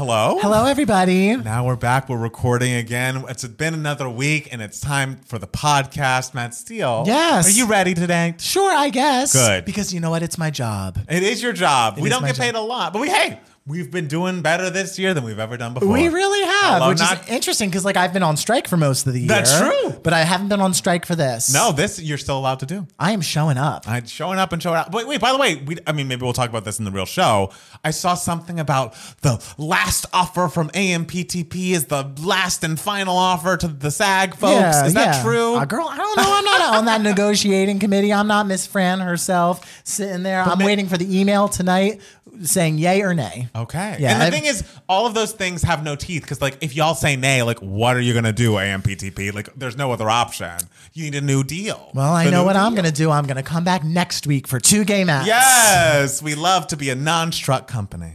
Hello? Hello, everybody. Now we're back. We're recording again. It's been another week and it's time for the podcast. Matt Steele. Yes. Are you ready today? Sure, I guess. Good. Because you know what? It's my job. It is your job. we is don't my get job. paid a lot, but we, hey, we've been doing better this year than we've ever done before. We really have, Hello, which not- is interesting because like I've been on strike for most of the year. That's true. But I haven't been on strike for this. No, this you're still allowed to do. I am showing up. I'm showing up and showing up. Wait, wait. By the way, we, I mean, maybe we'll talk about this in the real show. I saw something about the last offer from AMPTP is the last and final offer to the SAG folks. Yeah, is that yeah. true? Uh, girl, I don't know. I'm not on that negotiating committee. I'm not Miss Fran herself sitting there. I'm ma- waiting for the email tonight saying yay or nay. Okay. Yeah, and the I've- thing is, all of those things have no teeth because, like, if y'all say nay, like, what are you gonna do, AMPTP? Like, there's no other option. You need a new deal. Well, I The know what I'm going to do. I'm going to come back next week for two gay matches. Yes, we love to be a non-struck company.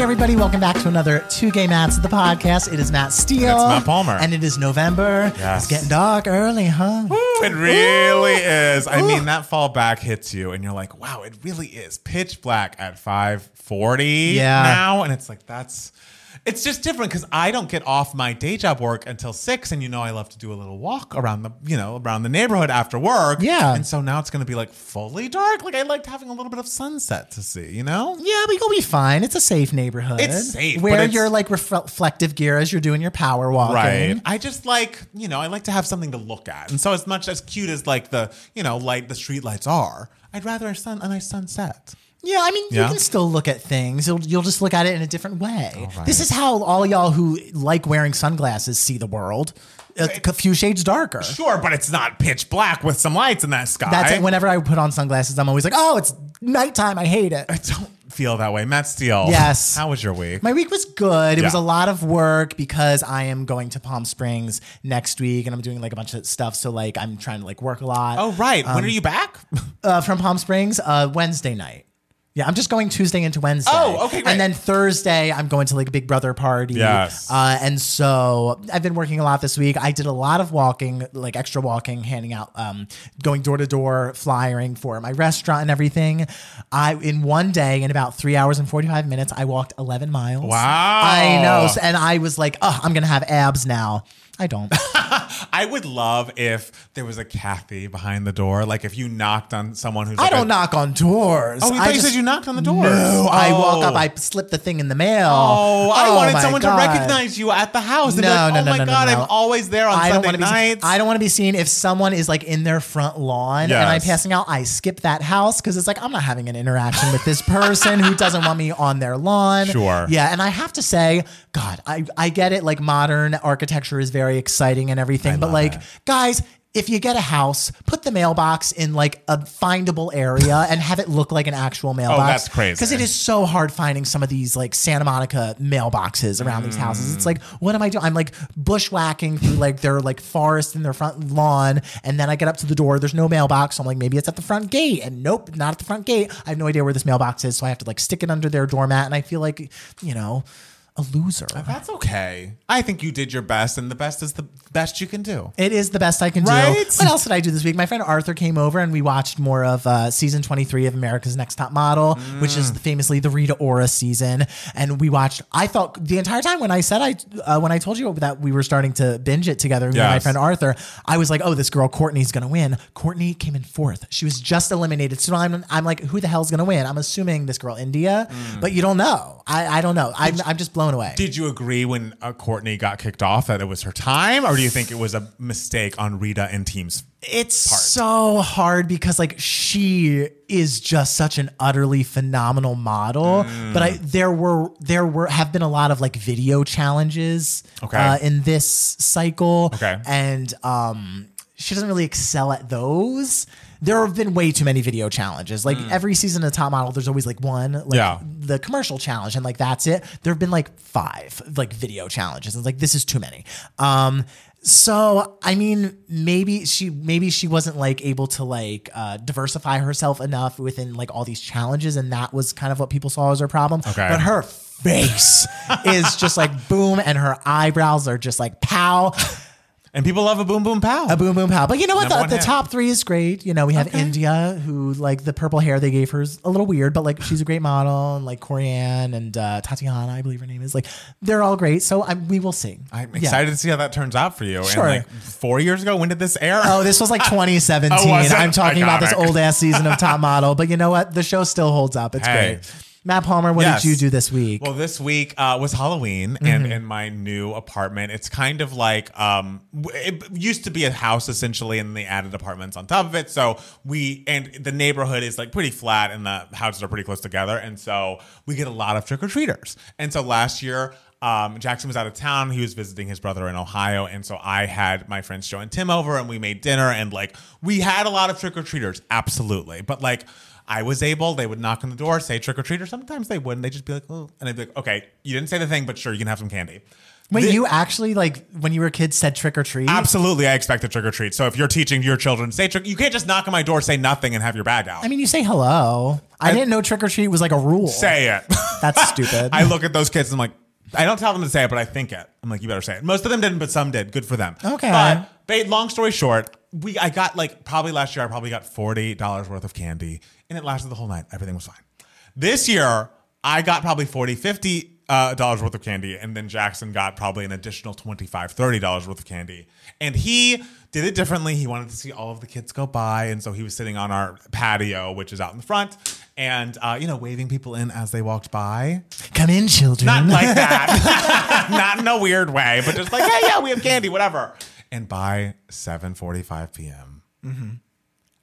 Hey, everybody, welcome back to another Two Gay Matts of the podcast. It is Matt Steele. It's Matt Palmer. And it is November. Yes. It's getting dark early, huh? It really is. I mean, that fall back hits you, and you're like, "Wow, it really is pitch black at 5:40 Yeah. now." And it's like that's. It's just different because I don't get off my day job work until six, and you know I love to do a little walk around the you know around the neighborhood after work. Yeah. and so now it's going to be like fully dark. Like I liked having a little bit of sunset to see. You know. Yeah, but you'll be fine. It's a safe neighborhood. It's safe, Wear your like ref- reflective gear as you're doing your power walking. Right. I just like, you know, I like to have something to look at. And so as much as cute as like the, you know, light the street lights are, I'd rather a sun a nice sunset. Yeah, I mean, you can still look at things. You'll, you'll just look at it in a different way. right. This is how all y'all who like wearing sunglasses see the world. A, a few shades darker. Sure, but it's not pitch black with some lights in that sky. That's it. Whenever I put on sunglasses, I'm always like, oh, it's nighttime. I hate it. I don't feel that way. Matt Steele. Yes. How was your week? My week was good. It was Yeah. a lot of work because I am going to Palm Springs next week and I'm doing like a bunch of stuff. So like I'm trying to like work a lot. oh, right. Um, when are you back? uh, from Palm Springs uh, Wednesday night. Yeah, I'm just going Tuesday into Wednesday. Oh, okay, great. And then Thursday, I'm going to like a Big Brother party. Yes. Uh, and so I've been working a lot this week. I did a lot of walking, like extra walking, handing out, um, going door to door, flyering for my restaurant and everything. I in one day, in about three hours and 45 minutes, I walked 11 miles. Wow. I know. So- And I was like, oh, I'm gonna have abs now. I don't. I would love if there was a Kathy behind the door. Like if you knocked on someone who's I like don't a- knock on doors. Oh, you I thought you said you knocked on the doors. No, I walk Oh. up, I slip the thing in the mail. Oh, I oh, wanted my someone God. to recognize you at the house. And No, like, no, oh no, my no, no, God. I'm always there on I Sunday be. Seen. I don't want to be seen if someone is like in their front lawn and I'm passing out. I skip that house because it's like I'm not having an interaction with this person who doesn't want me on their lawn. Sure. Yeah, and I have to say, God, I I get it. Like modern architecture is very exciting and everything, but like, guys. If you get a house, put the mailbox in like a findable area and have it look like an actual oh, mailbox. Oh, that's crazy. Because it is so hard finding some of these like Santa Monica mailboxes around these houses. It's like, mm. what am I doing? I'm like bushwhacking through like their like forest in their front lawn, and then I get up to the door. There's no mailbox. So I'm like, maybe it's at the front gate, and nope, not at the front gate. I have no idea where this mailbox is, so I have to like stick it under their doormat, and I feel like, you know, a loser. That's okay. I think you did your best, and the best is the best you can do. It is the best I can do. Right? What else did I do this week? My friend Arthur came over and we watched more of uh, season 23 of America's Next Top Model, which is famously the Rita Ora season. And we watched, I thought the entire time when I said I, uh, when I told you that we were starting to binge it together, me and my Yes. friend Arthur, I was like, oh, this girl Courtney's going to win. Courtney came in fourth. She was just eliminated. So I'm, I'm like, who the hell's going to win? I'm assuming this girl, India, but you don't know. I, I don't know. I'm, I'm just blown away. Did you agree when uh, Courtney got kicked off that it was her time, or do you think it was a mistake on Rita and team's? It's so hard because like she is just such an utterly phenomenal model. But I there were there were have been a lot of like video challenges Okay. uh, in this cycle. Okay. And um she doesn't really excel at those. There have been way too many video challenges. Like every season of Top Model, there's always like one, like Yeah. the commercial challenge, and like that's it. There have been like five like video challenges. And it's like this is too many. Um, so I mean, maybe she maybe she wasn't like able to like uh, diversify herself enough within like all these challenges, and that was kind of what people saw as her problem. Okay. but her face is just like boom, and her eyebrows are just like pow. And people love a boom boom pow. A boom boom pow. But you know what? Number The, one the hit. top three is great. You know, we have India, who like the purple hair they gave her is a little weird, but like she's a great model, and like Corianne and uh, Tatiana, I believe her name is. Like they're all great. So I, we will see. I'm excited to see how that turns out for you. Sure. And like four years ago, when did this air? Oh, this was like 2017. Oh, was it? I'm talking about this Iconic. old ass season of Top Model, but you know what? The show still holds up. It's Hey. great. Matt Palmer, what Yes. did you do this week? Well, this week uh, was Halloween, Mm-hmm. and in my new apartment, it's kind of like um, it used to be a house essentially, and they added apartments on top of it. So we and the neighborhood is like pretty flat, and the houses are pretty close together, and so we get a lot of trick or treaters. And so last year. Um, Jackson was out of town. He was visiting his brother in Ohio. And so I had my friends Joe and Tim over and we made dinner and like we had a lot of trick or treaters. Absolutely. But like I was able, they would knock on the door, say trick or treat, or sometimes they wouldn't. They'd just be like, oh, and I'd be like, okay, you didn't say the thing, but sure, you can have some candy. Wait, you actually like when you were a kid said trick or treat? Absolutely, I expect a trick or treat. So if you're teaching your children, say trick, you can't just knock on my door, say nothing, and have your bag out. I mean, you say hello. I, didn't know trick or treat was like a rule. say it. That's stupid. I look at those kids and I'm like, I don't tell them to say it, but I think it. I'm like, you better say it. Most of them didn't, but some did. Good for them. Okay. But ba- long story short, we I got like probably last year I probably got forty dollars worth of candy, and it lasted the whole night. Everything was fine. This year I got probably 40 50 uh, dollars worth of candy, and then Jackson got probably an additional 25 30 dollars worth of candy. And he did it differently. He wanted to see all of the kids go by, and so he was sitting on our patio, which is out in the front, and uh, you know, waving people in as they walked by. Come in, children. Not like that. Not in a weird way, but just like, hey, yeah, we have candy, whatever. And by 7:45 p.m.,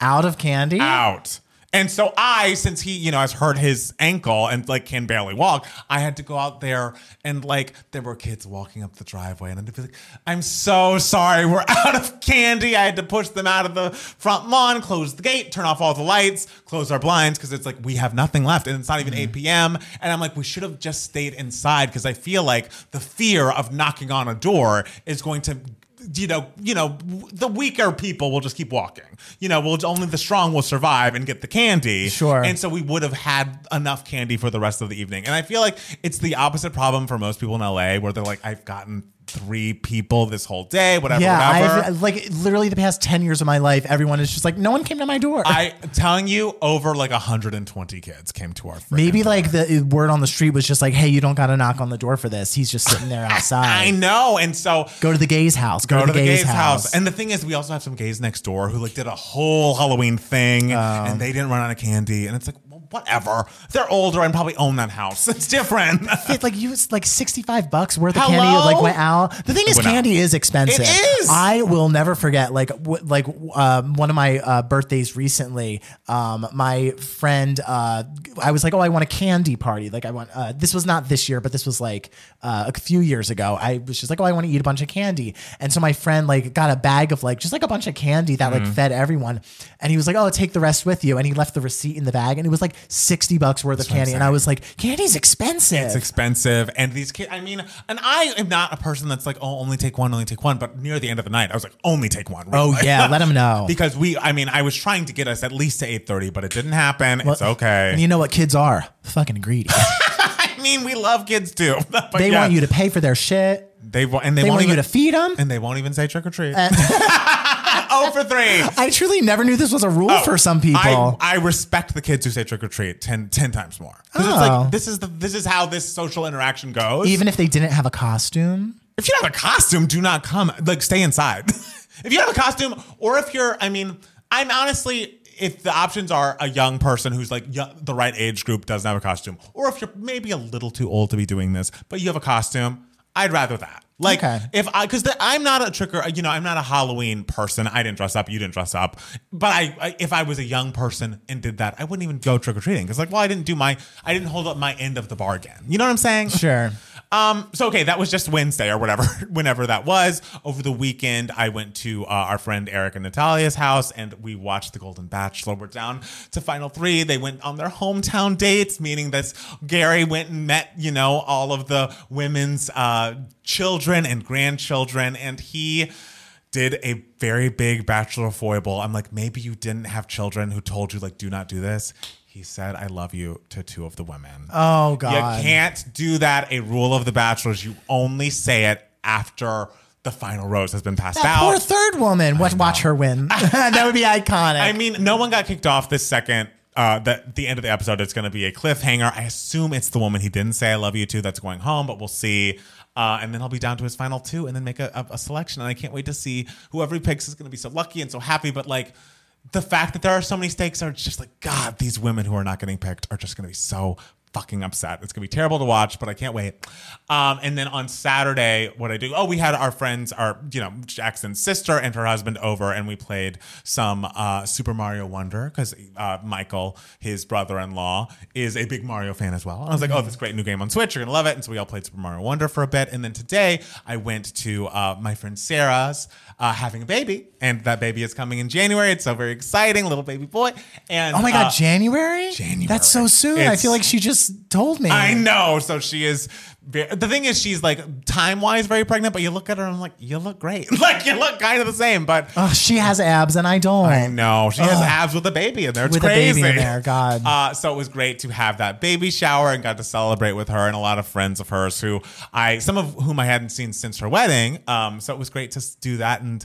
Out of candy. out. And so I, since he, you know, has hurt his ankle and like can barely walk, I had to go out there and like there were kids walking up the driveway and I'd be like, I'm so sorry, we're out of candy. I had to push them out of the front lawn, close the gate, turn off all the lights, close our blinds because it's like we have nothing left and it's not even 8 mm-hmm. p.m. And I'm like, we should have just stayed inside because I feel like the fear of knocking on a door is going to you know, you know, the weaker people will just keep walking. You know, we'll only the strong will survive and get the candy. Sure. And so we would have had enough candy for the rest of the evening. And I feel like it's the opposite problem for most people in LA, where they're like, I've gotten three people this whole day, whatever, yeah, whatever. I've like literally the past 10 years of my life, everyone is just like, no one came to my door. I telling you, over like 120 kids came to our. Maybe door. like the word on the street was just like, hey, you don't got to knock on the door for this. He's just sitting there outside. I know, and so Go to the gay's house. Go, go to the gays house. And the thing is, we also have some gays next door who like did a whole Halloween thing, oh. and they didn't run out of candy. And it's like, whatever. They're older and probably own that house. It's different. It, like you was like 65 bucks worth of Hello? candy like went out. The thing is Went out. candy is expensive. It is. I will never forget like w- like um, one of my uh, birthdays recently um, my friend uh, I was like oh I want a candy party like I want uh, this was not this year but this was like uh, a few years ago I was just like oh I want to eat a bunch of candy and so my friend like got a bag of like just like a bunch of candy that Mm-hmm. like fed everyone and he was like oh take the rest with you and he left the receipt in the bag and it was like 60 bucks worth of candy and I was like candy's expensive It's expensive, and these kids. I mean, and I am not a person that's like, oh, only take one, only take one. But near the end of the night, I was like, only take one. Oh, really. yeah, let 'em know. because we. I mean, I was trying to get us at least to eight thirty, but it didn't happen. it's okay. And you know what kids are? Fucking greedy. I mean, we love kids too. But They yeah, want you to pay for their shit. They want, and they, They want you to feed them. and they won't even say trick or treat. Uh, oh for three. I truly never knew this was a rule Oh, for some people. I, I respect the kids who say trick or treat 10, 10 times more. 'Cause it's Oh. like this is the this is how this social interaction goes. Even if they didn't have a costume. if you don't have a costume, do not come. Like stay inside. if you have a costume, or if you're, I mean, I'm honestly, if the options are a young person who's like yo- the right age group doesn't have a costume, or if you're maybe a little too old to be doing this, but you have a costume, I'd rather that. Like Okay. if I, because I'm not a trick or you know I'm not a Halloween person. I didn't dress up. You didn't dress up. But I, I if I was a young person and did that, I wouldn't even go trick or treating because like, well, I didn't do my, I didn't hold up my end of the bargain. You know what I'm saying? Sure. Um. So okay, that was just Wednesday or whatever, whenever that was. Over the weekend, I went to uh, our friend Eric and Natalia's house, and we watched The Golden Bachelor. We're down to final three. They went on their hometown dates, meaning that Gary went and met, you know, all of the women's uh, children and grandchildren, and he did a very big bachelor foible. I'm like, maybe you didn't have children who told you like, do not do this. He said, "I love you" to two of the women. Oh God. You can't do that. A rule of the bachelors: you only say it after the final rose has been passed That out. poor third woman. Watch, watch her win. that would be iconic. I mean, no one got kicked off this second. Uh, the, the end of the episode it's going to be a cliffhanger. I assume it's the woman he didn't say "I love you" to that's going home, but we'll see. Uh, and then he'll be down to his final two, and then make a, a, a selection. And I can't wait to see whoever he picks is going to be so lucky and so happy. But like the fact that there are so many stakes are just like God. These women who are not getting picked are just going to be so fucking upset. It's gonna be terrible to watch, but I can't wait. Um, and then on Saturday, what I do? Oh, we had our friends, our you know Jackson's sister and her husband over, and we played some uh, Super Mario Wonder because uh, Michael, his brother-in-law, is a big Mario fan as well. And I was like, oh, this great new game on Switch, you're gonna love it. And so we all played Super Mario Wonder for a bit, and then today I went to uh, my friend Sarah's uh, having a baby, and that baby is coming in January. It's so very exciting, little baby boy. And oh my God, uh, January? January. That's so soon. I feel like she just told me. I know. So she is. Very, the thing is, she's like time wise very pregnant, but you look at her and I'm like, you look great. like you look kind of the same, but. Ugh, she has abs and I don't. I know she has abs with a baby in there. It's With a crazy. baby in there, God. Uh, so it was great to have that baby shower and got to celebrate with her and a lot of friends of hers who I, some of whom I hadn't seen since her wedding. Um, so it was great to do that and,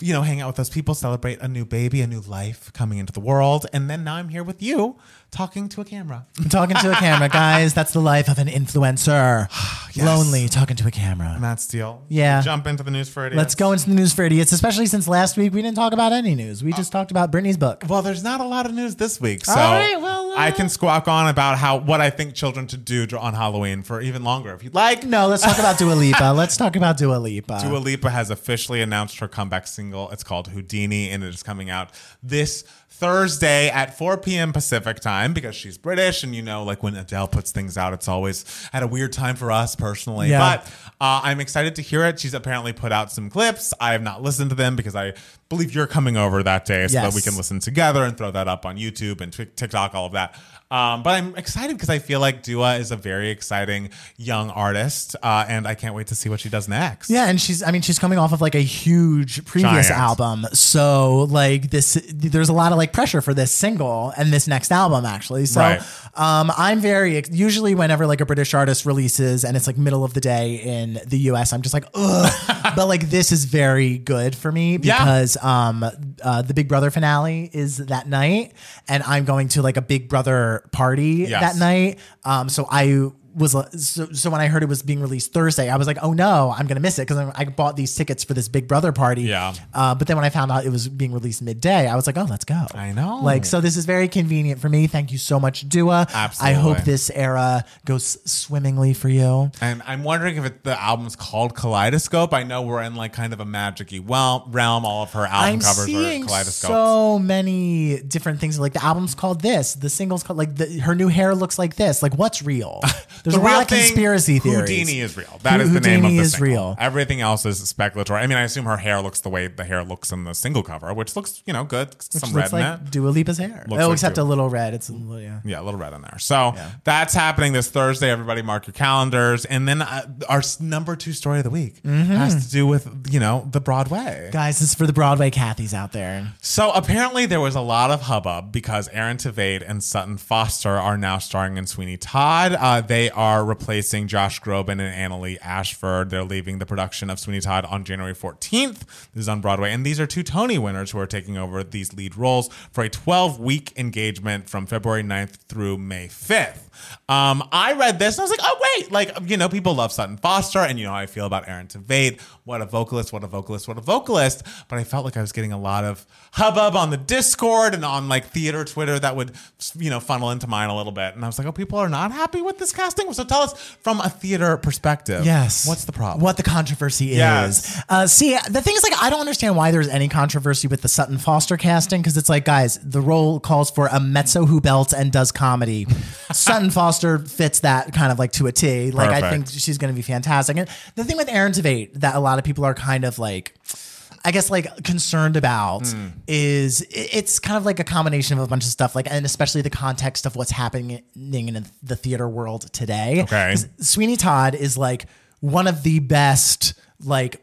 you know, hang out with those people, celebrate a new baby, a new life coming into the world, and then now I'm here with you, talking to a camera. Talking to a camera, guys. That's the life of an influencer. Yes. Lonely, talking to a camera. Matt Steele. Yeah. Jump into the news for idiots. Let's go into the news for idiots, especially since last week we didn't talk about any news. We just talked about Britney's book. Well, there's not a lot of news this week, so All right, well, uh, I can squawk on about how what I think children should do on Halloween for even longer if you'd like. No, let's talk about Dua Lipa. Let's talk about Dua Lipa. Dua Lipa has officially announced her comeback single. It's called Houdini, and it is coming out this Thursday at 4 p.m. Pacific time because she's British, and you know, like when Adele puts things out, it's always at a weird time for us personally. Yeah. But uh, I'm excited to hear it. She's apparently put out some clips. I have not listened to them because I believe you're coming over that day so that we can listen together and throw that up on YouTube and Tik- TikTok, all of that. Um, but I'm excited because I feel like Dua is a very exciting young artist, uh, and I can't wait to see what she does next. Yeah, and she's I mean she's coming off of like a huge previous Giant. album. So like this there's a lot of like pressure for this single and this next album actually. So Right. um I'm very usually whenever like a British artist releases and it's like middle of the day in the US I'm just like ugh. but like this is very good for me Yeah. because um uh, the Big Brother finale is that night and I'm going to like a Big Brother party Yes. that night. Um so I was so, so when I heard it was being released Thursday, I was like, oh no, I'm gonna miss it because I bought these tickets for this Big Brother party. Yeah. Uh, but then when I found out it was being released midday, I was like, oh, let's go. I know. Like, so this is very convenient for me. Thank you so much, Dua. Absolutely. I hope this era goes swimmingly for you. And I'm wondering if it, the album's called Kaleidoscope. I know we're in like kind of a magic-y well, realm. All of her album I'm covers seeing are kaleidoscopes. so many different things. Like the album's called this, the single's called like the, her new hair looks like this. Like what's real? There's the a lot real of thing, conspiracy theories. Houdini is real. That is the name of Houdini the is single. real. Everything else is speculatory. I mean, I assume her hair looks the way the hair looks in the single cover, which looks, you know, good. Some red Looks in like it. Dua Lipa's hair. Looks oh, like except Dua. a little red. It's a little, yeah. Yeah, a little red in there. So that's happening this Thursday. Everybody mark your calendars. And then uh, our number two story of the week Mm-hmm. has to do with, you know, the Broadway. Guys, this is for the Broadway Cathys out there. So apparently there was a lot of hubbub because Aaron Tveit and Sutton Foster are now starring in Sweeney Todd. Uh, they are replacing Josh Groban and Annaleigh Ashford. They're leaving the production of Sweeney Todd on January 14th. This is on Broadway. And these are two Tony winners who are taking over these lead roles for a 12 week engagement from February 9th through May 5th. Um, I read this and I was like, oh, wait. Like, you know, people love Sutton Foster, and you know how I feel about Aaron Tveit. What a vocalist, what a vocalist, what a vocalist. But I felt like I was getting a lot of hubbub on the Discord and on like theater Twitter that would, you know, funnel into mine a little bit. And I was like, oh, people are not happy with this casting. So tell us from a theater perspective. Yes. What's the problem? What the controversy Yes. is. Uh, see, the thing is, like, I don't understand why there's any controversy with the Sutton Foster casting because it's like, guys, the role calls for a mezzo who belts and does comedy. Sutton Foster fits that kind of like to a T. Like, I think she's going to be fantastic. And the thing with Aaron Tveit that a lot of people are kind of like, I guess like concerned about Hmm. is it's kind of like a combination of a bunch of stuff, like and especially the context of what's happening in the theater world today. Okay. Sweeney Todd is like one of the best like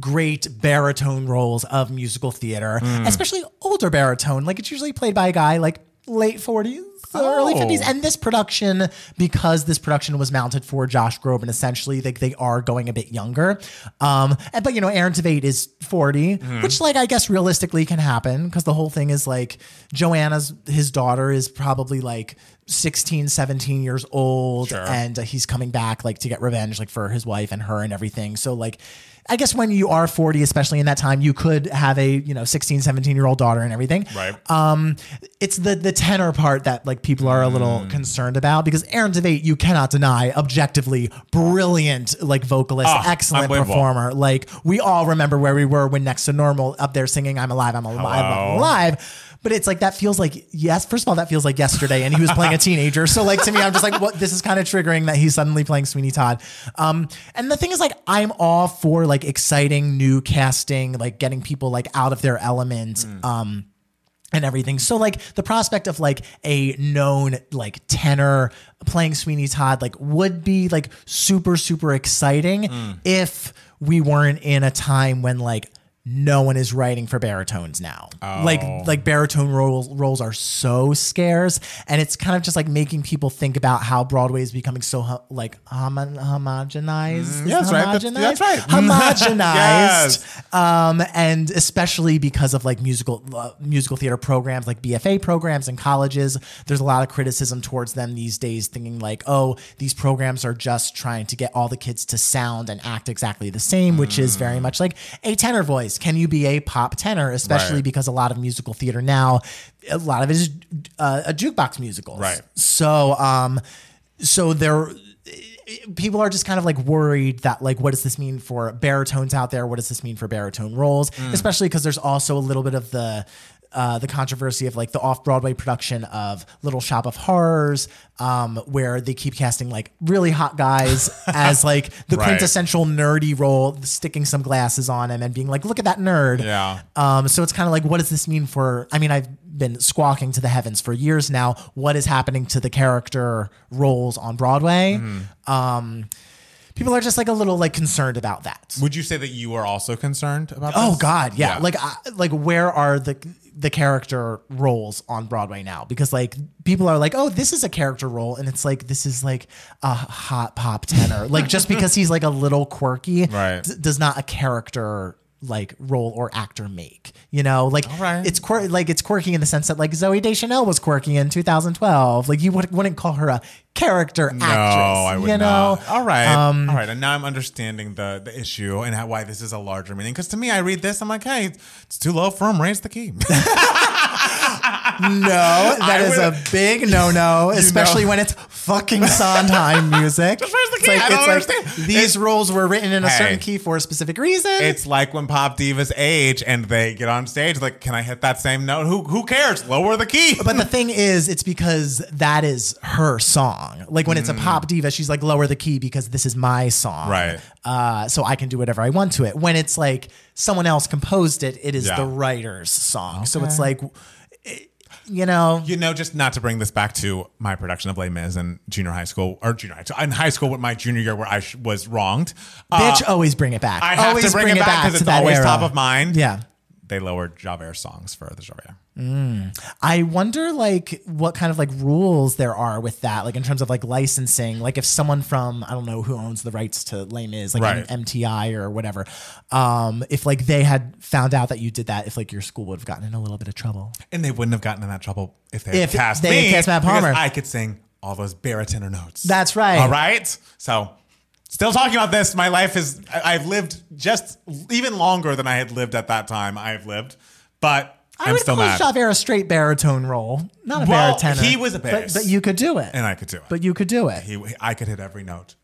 great baritone roles of musical theater, Hmm. especially older baritone. Like it's usually played by a guy like late 40s. Early Oh. 50s, and this production, because this production was mounted for Josh Groban, essentially, they, they are going a bit younger. Um, and, but you know, Aaron Tveit is 40, Mm-hmm. which, like, I guess realistically can happen because the whole thing is like Joanna's, his daughter is probably like 16, 17 years old, Sure. and uh, he's coming back like to get revenge, like for his wife and her and everything. So, like, I guess when you are 40, especially in that time, you could have a, you know, 16, 17 year old daughter and everything. Right. Um, it's the the tenor part that like people are a little Mm. concerned about because Aaron Tveit, you cannot deny, objectively brilliant, like vocalist, Ah, excellent performer. Like we all remember where we were when next to normal up there singing "I'm alive, I'm alive, I'm alive." But it's like that feels like yes. First of all, that feels like yesterday, and he was playing a teenager. So like to me, I'm just like, what? This is kind of triggering that he's suddenly playing Sweeney Todd. Um, and the thing is, like, I'm all for like exciting new casting, like getting people like out of their element. Um, and everything. So like the prospect of like a known like tenor playing Sweeney Todd like would be like super super exciting if we weren't in a time when like no one is writing for baritones now. Like like baritone roles roles are so scarce and it's kind of just like making people think about how Broadway is becoming so hu- like homo- homogenized. Is yeah, that's right. That's- homogenized? that's right. Homogenized Yes. um, and especially because of like musical uh, musical theater programs like BFA programs in colleges, there's a lot of criticism towards them these days, thinking like, oh, these programs are just trying to get all the kids to sound and act exactly the same, which is very Mm. much like a tenor voice. Can you be a pop tenor, especially Right. because a lot of musical theater now, a lot of it is uh, a jukebox musical. Right. So, um, so there people are just kind of like worried that like what does this mean for baritones out there what does this mean for baritone roles Mm. especially because there's also a little bit of the uh, the controversy of like the off-Broadway production of Little Shop of Horrors, um, where they keep casting like really hot guys as like the Right. quintessential nerdy role, sticking some glasses on him and being like, "Look at that nerd." Yeah. Um, so it's kind of like, what does this mean for? I mean, I've been squawking to the heavens for years now. What is happening to the character roles on Broadway? Mm-hmm. Um, people are just like a little like concerned about that. Would you say that you are also concerned about Oh? God, yeah. Yeah. Like, I, like where are the the character roles on Broadway now? Because like people are like, oh, this is a character role, and it's like this is like a hot pop tenor. like just because he's like a little quirky, Right. d- does not a character like role or actor make. You know, like right. it's quir- like it's quirky in the sense that like Zooey Deschanel was quirky in 2012. Like you would, wouldn't call her a character No, actress. I would you know? not. All right, Um, all right. And now I'm understanding the the issue and how, why this is a larger meaning. Because to me, I read this, I'm like, hey, it's too low for him. Raise the key. No, that is would- a big no no, especially when it's fucking Sondheim music. Just raise the It's key. like, I don't it's like understand. these roles were written in a Hey. certain key for a specific reason. it's like when pop divas age and they get on stage, like, can I hit that same note? Who who cares? Lower the key. but the thing is, it's because that is her song. Like when it's a pop diva, she's like lower the key because this is my song, Right. Uh, so I can do whatever I want to it. When it's like someone else composed it, it is Yeah. the writer's song. So it's like, it- you know, You know, just not to bring this back to my production of Les Mis in junior high school or junior high school in high school with my junior year where I sh- was wronged. Uh, bitch, always bring it back. I have always to bring, it back because it's always era. top of mind. Yeah. They lowered Javert songs for the Javert. I wonder like what kind of like rules there are with that, like in terms of like licensing. Like if someone from I don't know who owns the rights to Les Mis, like Right. MTI or whatever, um, if like they had found out that you did that, if like your school would have gotten in a little bit of trouble. And they wouldn't have gotten in that trouble if they If had cast they me. had cast Matt Palmer. I could sing all those baritone notes. That's right. All right. So, still talking about this. My life is I've lived just even longer than I had lived at that time. I've lived, but I I'm would still call mad. Javert a straight baritone role, not a Well, baritone. he was a but, bass. but you could do it. and I could do it. but you could do it. he, I could hit every note.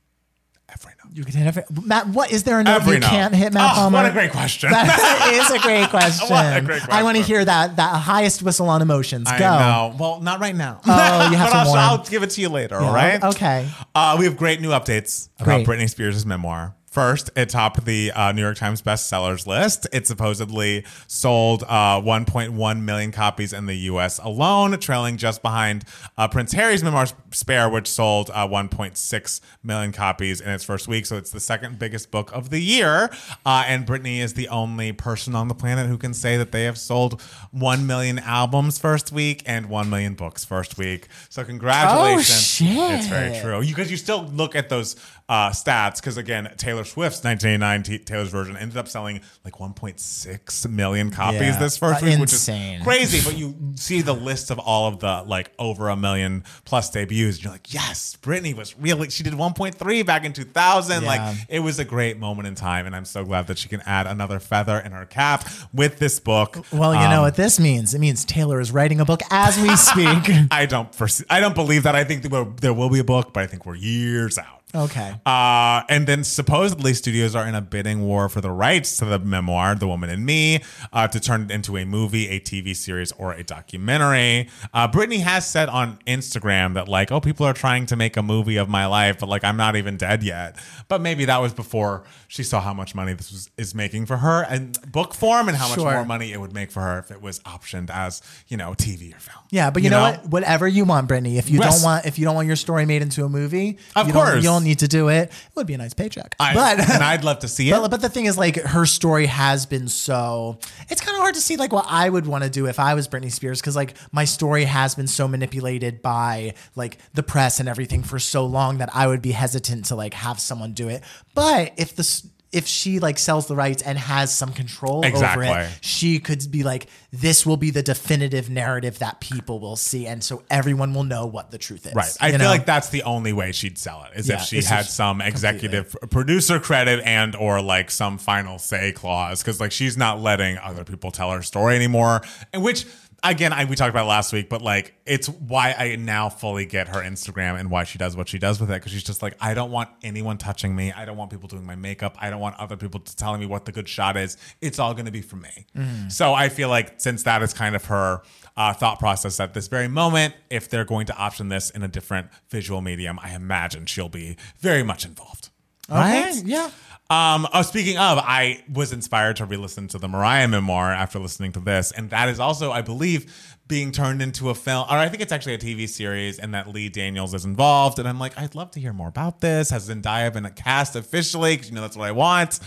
Every note. you could hit every. Matt, what is there a note Every you note. can't hit, Matt Oh, Palmer? what a great question. That is a great question. What a great I want to question. hear that that highest whistle on emotions. I Go. know. Well, not right now. Oh, you have but to I'll, warn. I'll give it to you later. All right. Okay. Uh, we have great new updates Great. about Britney Spears' memoir. First, it topped the uh, New York Times bestsellers list. It supposedly sold uh, 1.1 million copies in the U.S. alone, trailing just behind uh, Prince Harry's memoir Spare, which sold uh, 1.6 million copies in its first week. So it's the second biggest book of the year. Uh, and Britney is the only person on the planet who can say that they have sold 1 million albums first week and 1 million books first week. So congratulations. Oh, shit. It's very true. You because you still look at those uh, stats because again, Taylor Swift's 1989 T- Taylor's version ended up selling like 1.6 million copies Yeah. this first Uh, week, insane. which is crazy. But you see the list of all of the like over a million plus debuts, and you're like, yes, Britney was really. She did 1.3 back in 2000. Yeah. Like it was a great moment in time, and I'm so glad that she can add another feather in her cap with this book. Well, you know Um, what this means. It means Taylor is writing a book as we speak. I don't foresee, I don't believe that. I think there will, there will be a book, but I think we're years out. Okay. Uh, and then supposedly studios are in a bidding war for the rights to the memoir, The Woman in Me, uh, to turn it into a movie, a TV series, or a documentary. Uh, Britney has said on Instagram that, like, oh, people are trying to make a movie of my life, but like, I'm not even dead yet. But maybe that was before she saw how much money this was, is making for her and book form and how much more money it would make for her if it was optioned as, you know, TV or film. Yeah, but you, know, what? Whatever you want, Britney. If you Yes. don't want, if you don't want your story made into a movie, Of you don't- course. you don't need to do it. It would be a nice paycheck. I, but and I'd love to see it. But, but the thing is, like, her story has been so. It's kind of hard to see, like, what I would want to do if I was Britney Spears, because, like, my story has been so manipulated by, like, the press and everything for so long that I would be hesitant to, like, have someone do it. But if the. If she like sells the rights and has some control Exactly. over it, she could be like, "This will be the definitive narrative that people will see, and so everyone will know what the truth is." Right. I feel know? like that's the only way she'd sell it is Yeah, if she had some executive producer credit and or like some final say clause because like she's not letting other people tell her story anymore. And which again, I, we talked about it last week, but like it's why I now fully get her Instagram and why she does what she does with it because she's just like I don't want anyone touching me. I don't want people doing my makeup. I don't want other people to telling me what the good shot is. It's all going to be for me. So I feel like since that is kind of her uh, thought process at this very moment, if they're going to option this in a different visual medium, I imagine she'll be very much involved. Okay, yeah. Um, oh, speaking of, I was inspired to re-listen to the Mariah memoir after listening to this, and that is also, I believe, being turned into a film, or I think it's actually a TV series, and that Lee Daniels is involved. And I'm like, I'd love to hear more about this. Has Zendaya been a cast officially? Because you know that's what I want.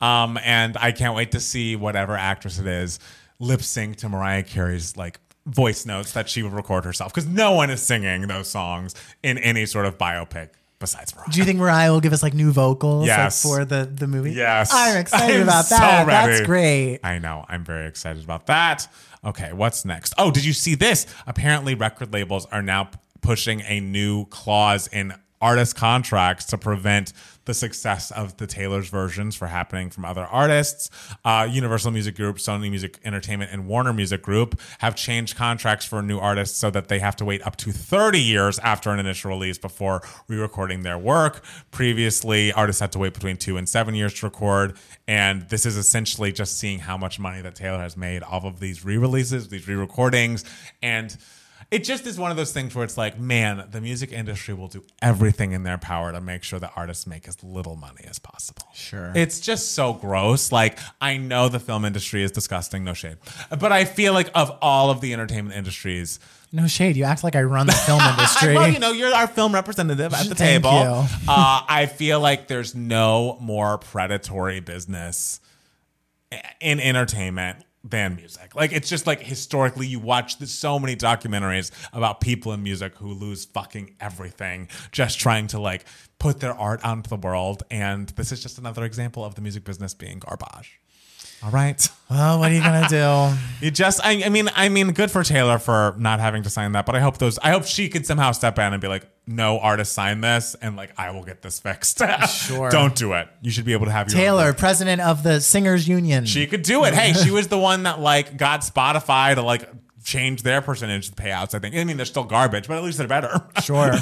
Um, and I can't wait to see whatever actress it is lip sync to Mariah Carey's like voice notes that she would record herself, because no one is singing those songs in any sort of biopic besides Mariah. Do you think Mariah will give us like new vocals Yes. like, for the, the movie? Yes. I'm excited I'm about so that. ready. That's great. I know. I'm very excited about that. Okay, what's next? Oh, did you see this? Apparently, record labels are now p- pushing a new clause in artist contracts to prevent the success of the Taylor's versions for happening from other artists. Uh, Universal Music Group, Sony Music Entertainment, and Warner Music Group have changed contracts for new artists so that they have to wait up to 30 years after an initial release before re recording their work. Previously, artists had to wait between two and seven years to record. And this is essentially just seeing how much money that Taylor has made off of these re releases, these re recordings. And it just is one of those things where it's like, man, the music industry will do everything in their power to make sure that artists make as little money as possible. Sure. It's just so gross. Like, I know the film industry is disgusting, no shade. But I feel like of all of the entertainment industries, No shade. You act like I run the film industry. well, you know, you're our film representative at the Thank table. you. uh, I feel like there's no more predatory business in entertainment than music. Like it's just like historically, you watch this, so many documentaries about people in music who lose fucking everything just trying to like put their art out into the world. And this is just another example of the music business being garbage. All right. well, what are you gonna do? You just, I, I mean, I mean, good for Taylor for not having to sign that, but I hope those, I hope she could somehow step in and be like, no artist signed this, and like I will get this fixed. Sure. Don't do it. You should be able to have your own Taylor, president of the Singers Union. she could do it. Hey, she was the one that like got Spotify to like change their percentage of the payouts. I think. I mean, they're still garbage, but at least they're better. Sure.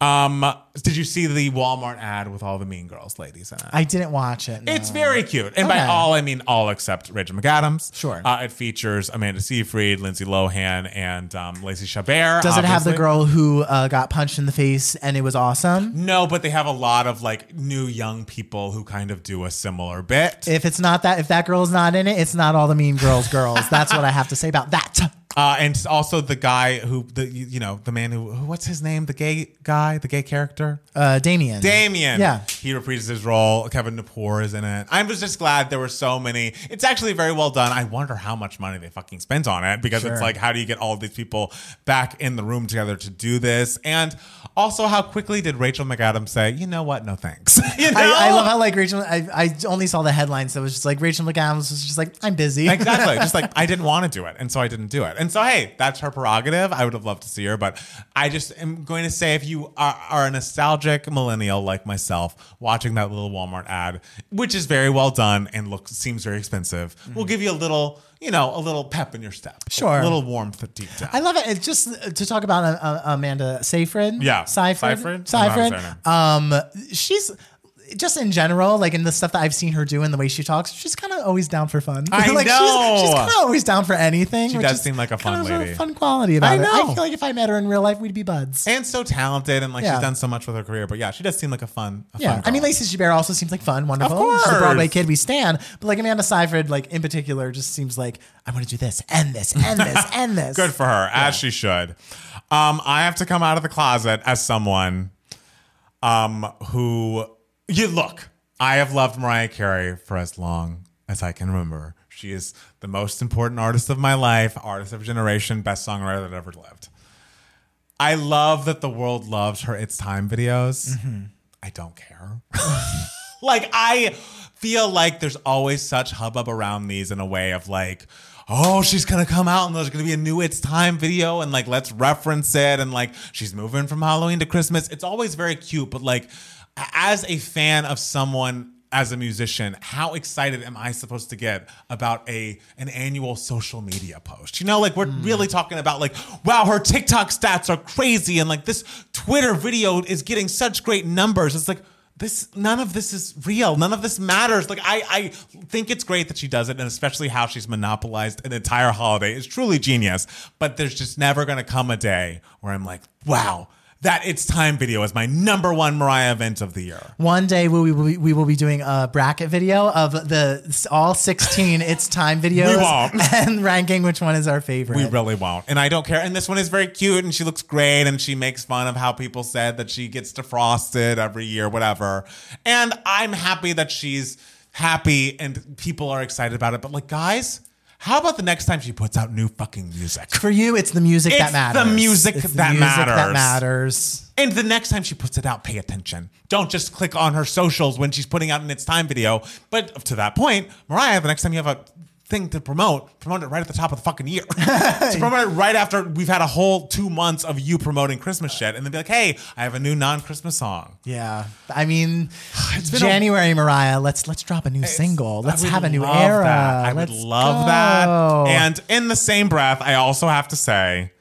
um, did you see the Walmart ad with all the Mean Girls ladies in it? I didn't watch it. no. It's very cute, and by all I mean all except Rachel McAdams. Sure. uh, it features Amanda Seyfried, Lindsay Lohan, and um, Lacey Chabert. Does it have the girl who uh, got punched in the face and it was awesome? No, but they have a lot of like new young people who kind of do a similar bit. If it's not that, if that girl's not in it, it's not all the Mean Girls girls. That's what I have to say about that. Uh, and also the guy who the you know the man who what's his name the gay guy the gay character Uh, Damian. Damian Yeah. he reprises his role Kevin Gnapoor is in it I was just glad there were so many it's actually very well done I wonder how much money they fucking spent on it because Sure. it's like how do you get all these people back in the room together to do this and also how quickly did Rachel McAdams say you know what no thanks you know I, I love how like Rachel. I, I only saw the headlines that was just like Rachel McAdams was just like I'm busy. exactly. Just like I didn't want to do it, and so I didn't do it. And so hey, that's her prerogative. I would have loved to see her, but I just am going to say if you are, are a nostalgic millennial like myself, watching that little Walmart ad, which is very well done and looks seems very expensive, will give you a little, you know, a little pep in your step, Sure. a little warmth deep down. I love it. It's just uh, to talk about uh, uh, Amanda Seyfried. Yeah. Seyfried. Seyfried? I don't know Seyfried. Um, she's just in general, like in the stuff that I've seen her do and the way she talks, she's kind of always down for fun. I like know. She's, she's kind of always down for anything. She does seem like a fun lady. fun quality about I her. know. I feel like if I met her in real life, we'd be buds. and so talented, and like Yeah. she's done so much with her career. But yeah, she does seem like a fun. A Yeah, fun I mean. Lacey Chabert also seems like fun, wonderful. Of She's a Broadway kid we stand, but like Amanda Seyfried, like in particular, just seems like I want to do this and this and this and this. Good for her, as she should. Um, I have to come out of the closet as someone um, who you look. I have loved Mariah Carey for as long as I can remember. She is the most important artist of my life, artist of a generation, best songwriter that ever lived. I love that the world loves her It's Time videos. Mm-hmm. I don't care. like I feel like there's always such hubbub around these in a way of like oh she's gonna come out and there's gonna be a new it's time video and like let's reference it and like she's moving from halloween to christmas it's always very cute but like as a fan of someone as a musician, how excited am I supposed to get about a an annual social media post? You know, like we're hmm. really talking about like, wow, her TikTok stats are crazy, and like this Twitter video is getting such great numbers. It's like this none of this is real. None of this matters. Like I I think it's great that she does it, and especially how she's monopolized an entire holiday is truly genius. But there's just never gonna come a day where I'm like, wow. That It's Time video is my number one Mariah event of the year. One day we will be, we will be doing a bracket video of the all 16 It's Time videos We won't. and ranking which one is our favorite. We really won't. And I don't care. And this one is very cute and she looks great and she makes fun of how people said that she gets defrosted every year, whatever. And I'm happy that she's happy and people are excited about it. But like, guys, how about the next time she puts out new fucking music? For you, it's the music It's that matters. the music It's the that music that matters. matters. And the next time she puts it out, pay attention. Don't just click on her socials when she's putting out an It's Time video. But to that point, Mariah, the next time you have a thing to promote, promote it right at the top of the fucking year. to promote it right after we've had a whole two months of you promoting Christmas shit. And then be like, hey, I have a new non-Christmas song. Yeah, I mean, been a- January, Mariah. Let's let's drop a new single. Let's have a new era. That. I Let's would love go. that. And in the same breath, I also have to say,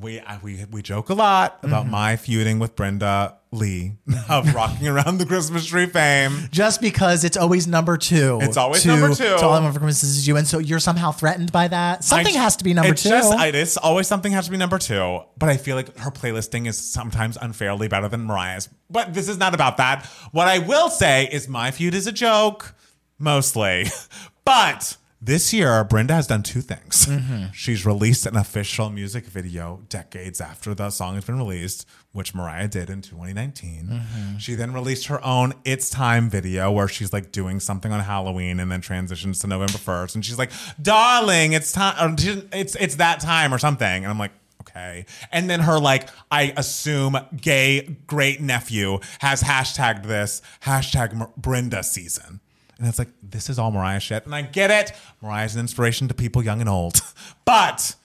we I, we we joke a lot about Mm-hmm. my feuding with Brenda Lee of rocking around the Christmas tree fame. just because it's always number two. It's always to, number two. To all I want for Christmas is you, and so you're somehow threatened by that. Something I- has to be number it's two. Just, it is always something has to be number two. But I feel like her playlisting is sometimes unfairly better than Mariah's. But this is not about that. What I will say is my feud is a joke, mostly. But this year, Brenda has done two things. Mm-hmm. She's released an official music video decades after the song has been released, which Mariah did in 2019. Mm-hmm. She then released her own It's Time video where she's like doing something on Halloween and then transitions to November 1st. And she's like, darling, it's time, or it's, it's that time or something. And I'm like, okay. And then her like, I assume gay great nephew has hashtagged this hashtag Brenda season. And it's like, this is all Mariah shit. And I get it. Mariah's an inspiration to people young and old. But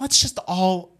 let's just all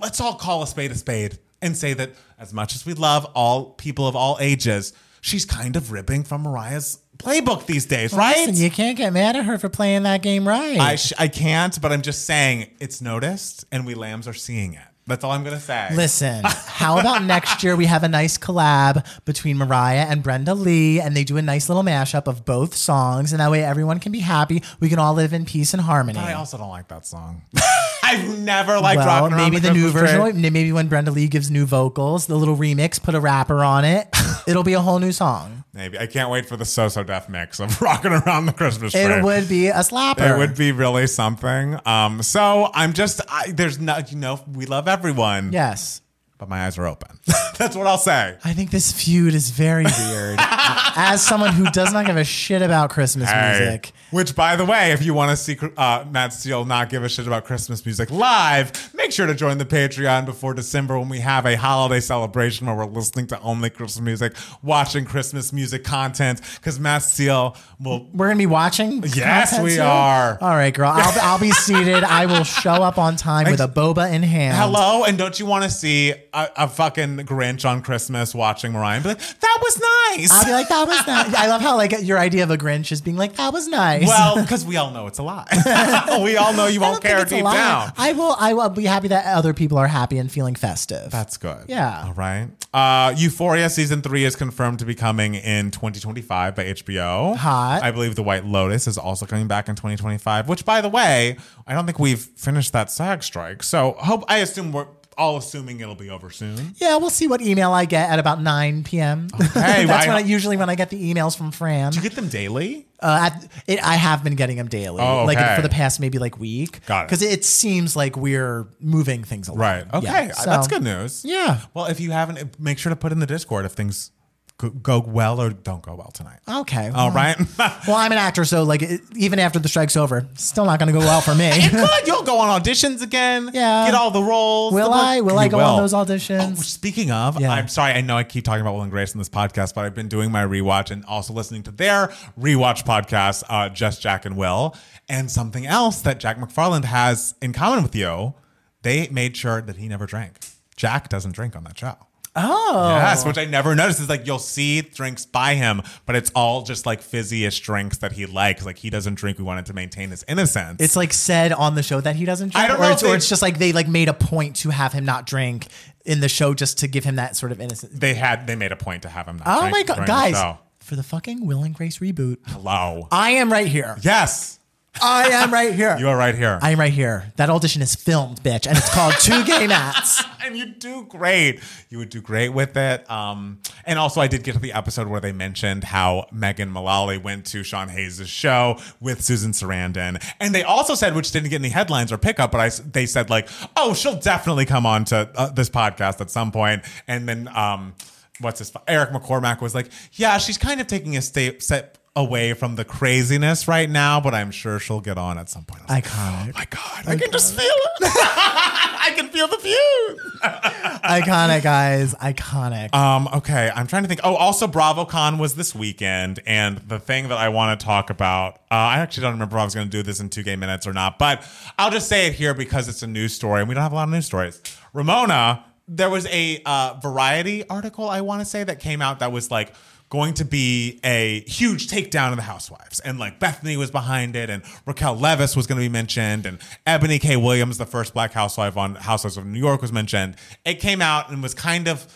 let's all call a spade a spade and say that as much as we love all people of all ages, she's kind of ripping from Mariah's playbook these days, right? Listen, you can't get mad at her for playing that game right. I sh- I can't, but I'm just saying it's noticed, and we lambs are seeing it. That's all I'm gonna say. Listen, how about next year we have a nice collab between Mariah and Brenda Lee and they do a nice little mashup of both songs and that way everyone can be happy. We can all live in peace and harmony. I also don't like that song. I've never liked well, rocking maybe the, the, new version, tree. maybe when Brenda Lee gives new vocals, the little remix, put a rapper on it, it'll be a whole new song. Maybe I can't wait for the So So Def mix of rocking around the Christmas tree. It would be a slapper. It would be really something. Um, so I'm just I, there's not you know we love everyone. Yes. but my eyes are open. That's what I'll say. I think this feud is very weird. As someone who does not give a shit about Christmas Hey. music, Which, by the way, if you want to see uh, Matt Steele not give a shit about Christmas music live, make sure to join the Patreon before December when we have a holiday celebration where we're listening to only Christmas music, watching Christmas music content, because Matt Steele will. we're gonna be watching. Yes, we soon? are. All right, girl. I'll, I'll be seated. I will show up on time with a boba in hand. Hello, and don't you want to see a, a fucking Grinch on Christmas watching Mariah and be like, that was nice? I'll be like, that was nice. I love how like your idea of a Grinch is being like, that was nice. Well, because we all know it's a lie. we all know you won't care deep down. I will. I will be happy that other people are happy and feeling festive. That's good. Yeah. All right. Uh, Euphoria season three is confirmed to be coming in 2025 by HBO. Hot. I believe The White Lotus is also coming back in 2025. Which, by the way, I don't think we've finished that SAG strike. So hope I assume we're all assuming it'll be over soon. yeah, we'll see what email I get at about 9 p.m. Okay, That's I- when I usually when I get the emails from Fran. Do you get them daily? Uh, at, it, I have been getting them daily, Oh, like for the past maybe like week. Got it. Because it seems like we're moving things along. Right. Okay. Yeah, Uh, That's good news. Yeah. Well, if you haven't, make sure to put in the Discord if things go- go well or don't go well tonight. Okay. All well- right. Well, I'm an actor, so like it, even after the strike's over, still not going to go well for me. Good. You'll go on auditions again. Yeah. Get all the roles. Will The- I? Will I go on those auditions? Oh, speaking of, Yeah. I'm sorry. I know I keep talking about Will and Grace in this podcast, but I've been doing my rewatch and also listening to their rewatch podcast, uh, Just Jack and Will. And something else that Jack McFarland has in common with you, they made sure that he never drank. Jack doesn't drink on that show. Oh, Yes, which I never noticed. Is like you'll see drinks by him, but it's all just like fizzy-ish drinks that he likes. Like he doesn't drink. We wanted to maintain his innocence. it's like said on the show that he doesn't drink, I don't or, know it's, if or it's just like they like made a point to have him not drink in the show just to give him that sort of innocence. they had they made a point to have him. Not Oh drink my god, the guys! show. For the fucking Will and Grace reboot, hello. I am right here. Yes, I am right here. you are right here. I am right here. That audition is filmed, bitch, and it's called Two Gay Matts. and you do great. You would do great with it. Um, and also, I did get to the episode where they mentioned how Megan Mullally went to Sean Hayes' show with Susan Sarandon, and they also said, which didn't get any headlines or pickup, but I they said like, oh, she'll definitely come on to uh, this podcast at some point. And then, um, what's this? Eric McCormack was like, yeah, she's kind of taking a step step away from the craziness right now, but I'm sure she'll get on at some point. I was like, Iconic. Oh my god, I can just feel it. I can feel the feud. Iconic, guys. Iconic. Um, okay, I'm trying to think. Oh, also BravoCon was this weekend, and the thing that I want to talk about, uh, I actually don't remember if I was going to do this in two gay minutes or not, but I'll just say it here because it's a news story, and we don't have a lot of news stories. Ramona, there was a uh, Variety article I want to say that came out that was like going to be a huge takedown of the housewives and like bethenny was behind it and raquel leviss was going to be mentioned and eboni k williams the first black housewife on housewives of new york was mentioned it came out and was kind of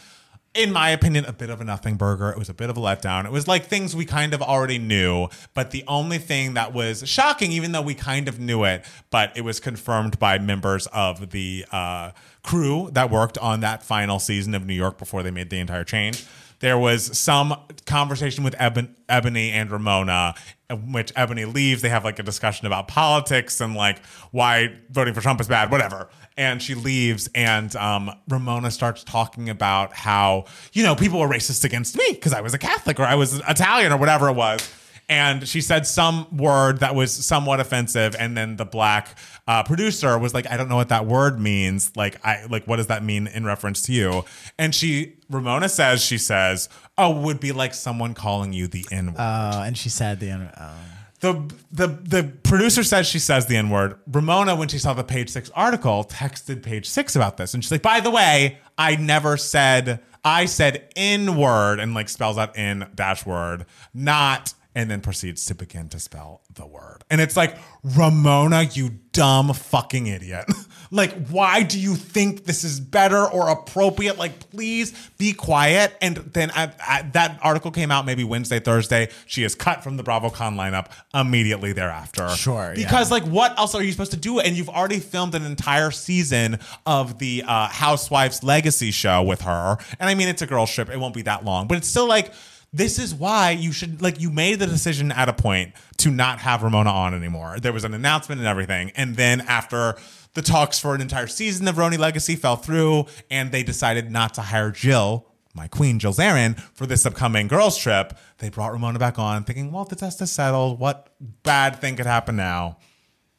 in my opinion, a bit of a nothing burger. It was a bit of a letdown. It was like things we kind of already knew, but the only thing that was shocking, even though we kind of knew it, but it was confirmed by members of the uh, crew that worked on that final season of New York before they made the entire change. There was some conversation with Eben- Eboni and Ramona, in which Eboni leaves. They have like a discussion about politics and like why voting for Trump is bad, whatever and she leaves and um, ramona starts talking about how you know people were racist against me because i was a catholic or i was italian or whatever it was and she said some word that was somewhat offensive and then the black uh, producer was like i don't know what that word means like i like what does that mean in reference to you and she ramona says she says oh would be like someone calling you the n word oh, and she said the. N Oh. the the the producer says she says the N word. Ramona, when she saw the page six article, texted page six about this. And she's like, by the way, I never said I said N word and like spells out N dash word, not and then proceeds to begin to spell the word. And it's like, Ramona, you dumb fucking idiot. like, why do you think this is better or appropriate? Like, please be quiet. And then I, I, that article came out maybe Wednesday, Thursday. She is cut from the BravoCon lineup immediately thereafter. Sure, yeah. Because, like, what else are you supposed to do? And you've already filmed an entire season of the uh, Housewives Legacy show with her. And I mean, it's a girl strip. It won't be that long, but it's still like, this is why you should like you made the decision at a point to not have Ramona on anymore. There was an announcement and everything, and then after the talks for an entire season of RHONY Legacy fell through, and they decided not to hire Jill, my queen, Jill Zarin, for this upcoming girls trip. They brought Ramona back on, thinking, well, the dust is settled. What bad thing could happen now?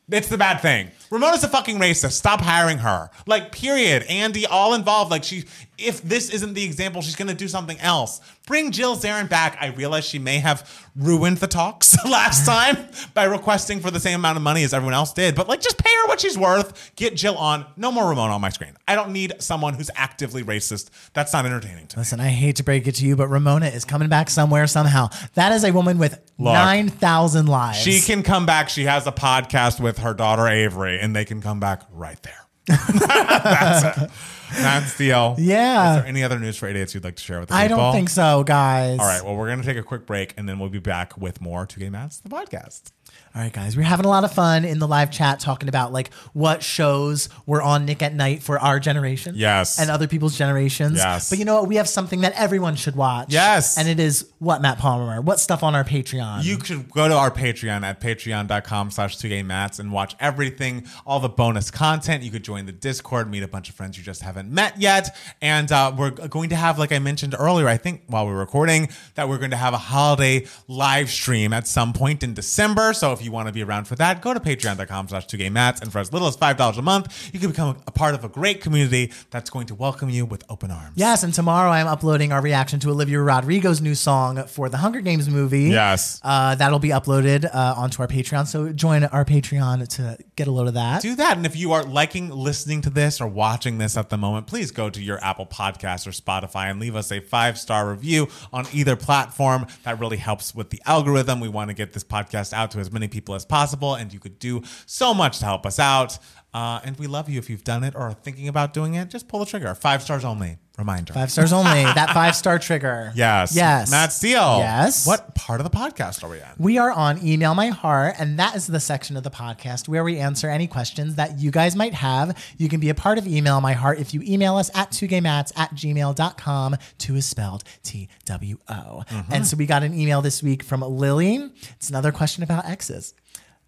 It's the bad thing. Ramona's a fucking racist. Stop hiring her. Like, period. Andy, all involved. Like, she, if this isn't the example, she's gonna do something else. Bring Jill Zarin back. I realize she may have ruined the talks last time by requesting for the same amount of money as everyone else did, but like, just pay her what she's worth. Get Jill on. No more Ramona on my screen. I don't need someone who's actively racist. That's not entertaining to me. Listen, I hate to break it to you, but Ramona is coming back somewhere somehow. That is a woman with Look, 9,000 lives. She can come back. She has a podcast with her daughter Avery, and they can come back right there. That's it. That's the deal. Yeah. Is there any other news for idiots you'd like to share with the people? I don't think so, guys. All right. Well, we're going to take a quick break, and then we'll be back with more Two Gay Matts, the podcast. All right, guys, we're having a lot of fun in the live chat talking about like what shows were on Nick at Nite for our generation. Yes. And other people's generations. Yes. But you know what? We have something that everyone should watch. Yes. And it is what, Matt Palmer? What stuff on our Patreon? You should go to our Patreon at patreon.com slash 2 mats and watch everything, all the bonus content. You could join the Discord, meet a bunch of friends you just haven't met yet. And uh, we're going to have, like I mentioned earlier, I think while we're recording, that we're going to have a holiday live stream at some point in December. So if you want to be around for that, go to patreon.com slash 2 mats. And for as little as $5 a month, you can become a part of a great community that's going to welcome you with open arms. Yes, and tomorrow I'm uploading our reaction to Olivia Rodrigo's new song for the Hunger Games movie. Yes. Uh, that'll be uploaded uh, onto our Patreon. So join our Patreon to get a load of that. do that. And if you are liking listening to this or watching this at the moment, please go to your Apple Podcast or Spotify and leave us a five star review on either platform. That really helps with the algorithm. We want to get this podcast out to as many people as possible, and you could do so much to help us out. Uh, and we love you if you've done it or are thinking about doing it. Just pull the trigger. Five stars only. Reminder. Five stars only. that five star trigger. Yes. Yes. Matt Steele. Yes. What part of the podcast are we in? We are on Email My Heart, and that is the section of the podcast where we answer any questions that you guys might have. You can be a part of Email My Heart if you email us at 2gaymats at gmail.com. Two is spelled T W O. And so we got an email this week from Lily. It's another question about exes.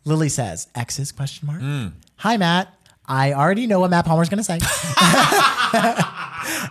Lily says, X's question mark. Hmm. Hi, Matt. I already know what Matt Palmer's going to say.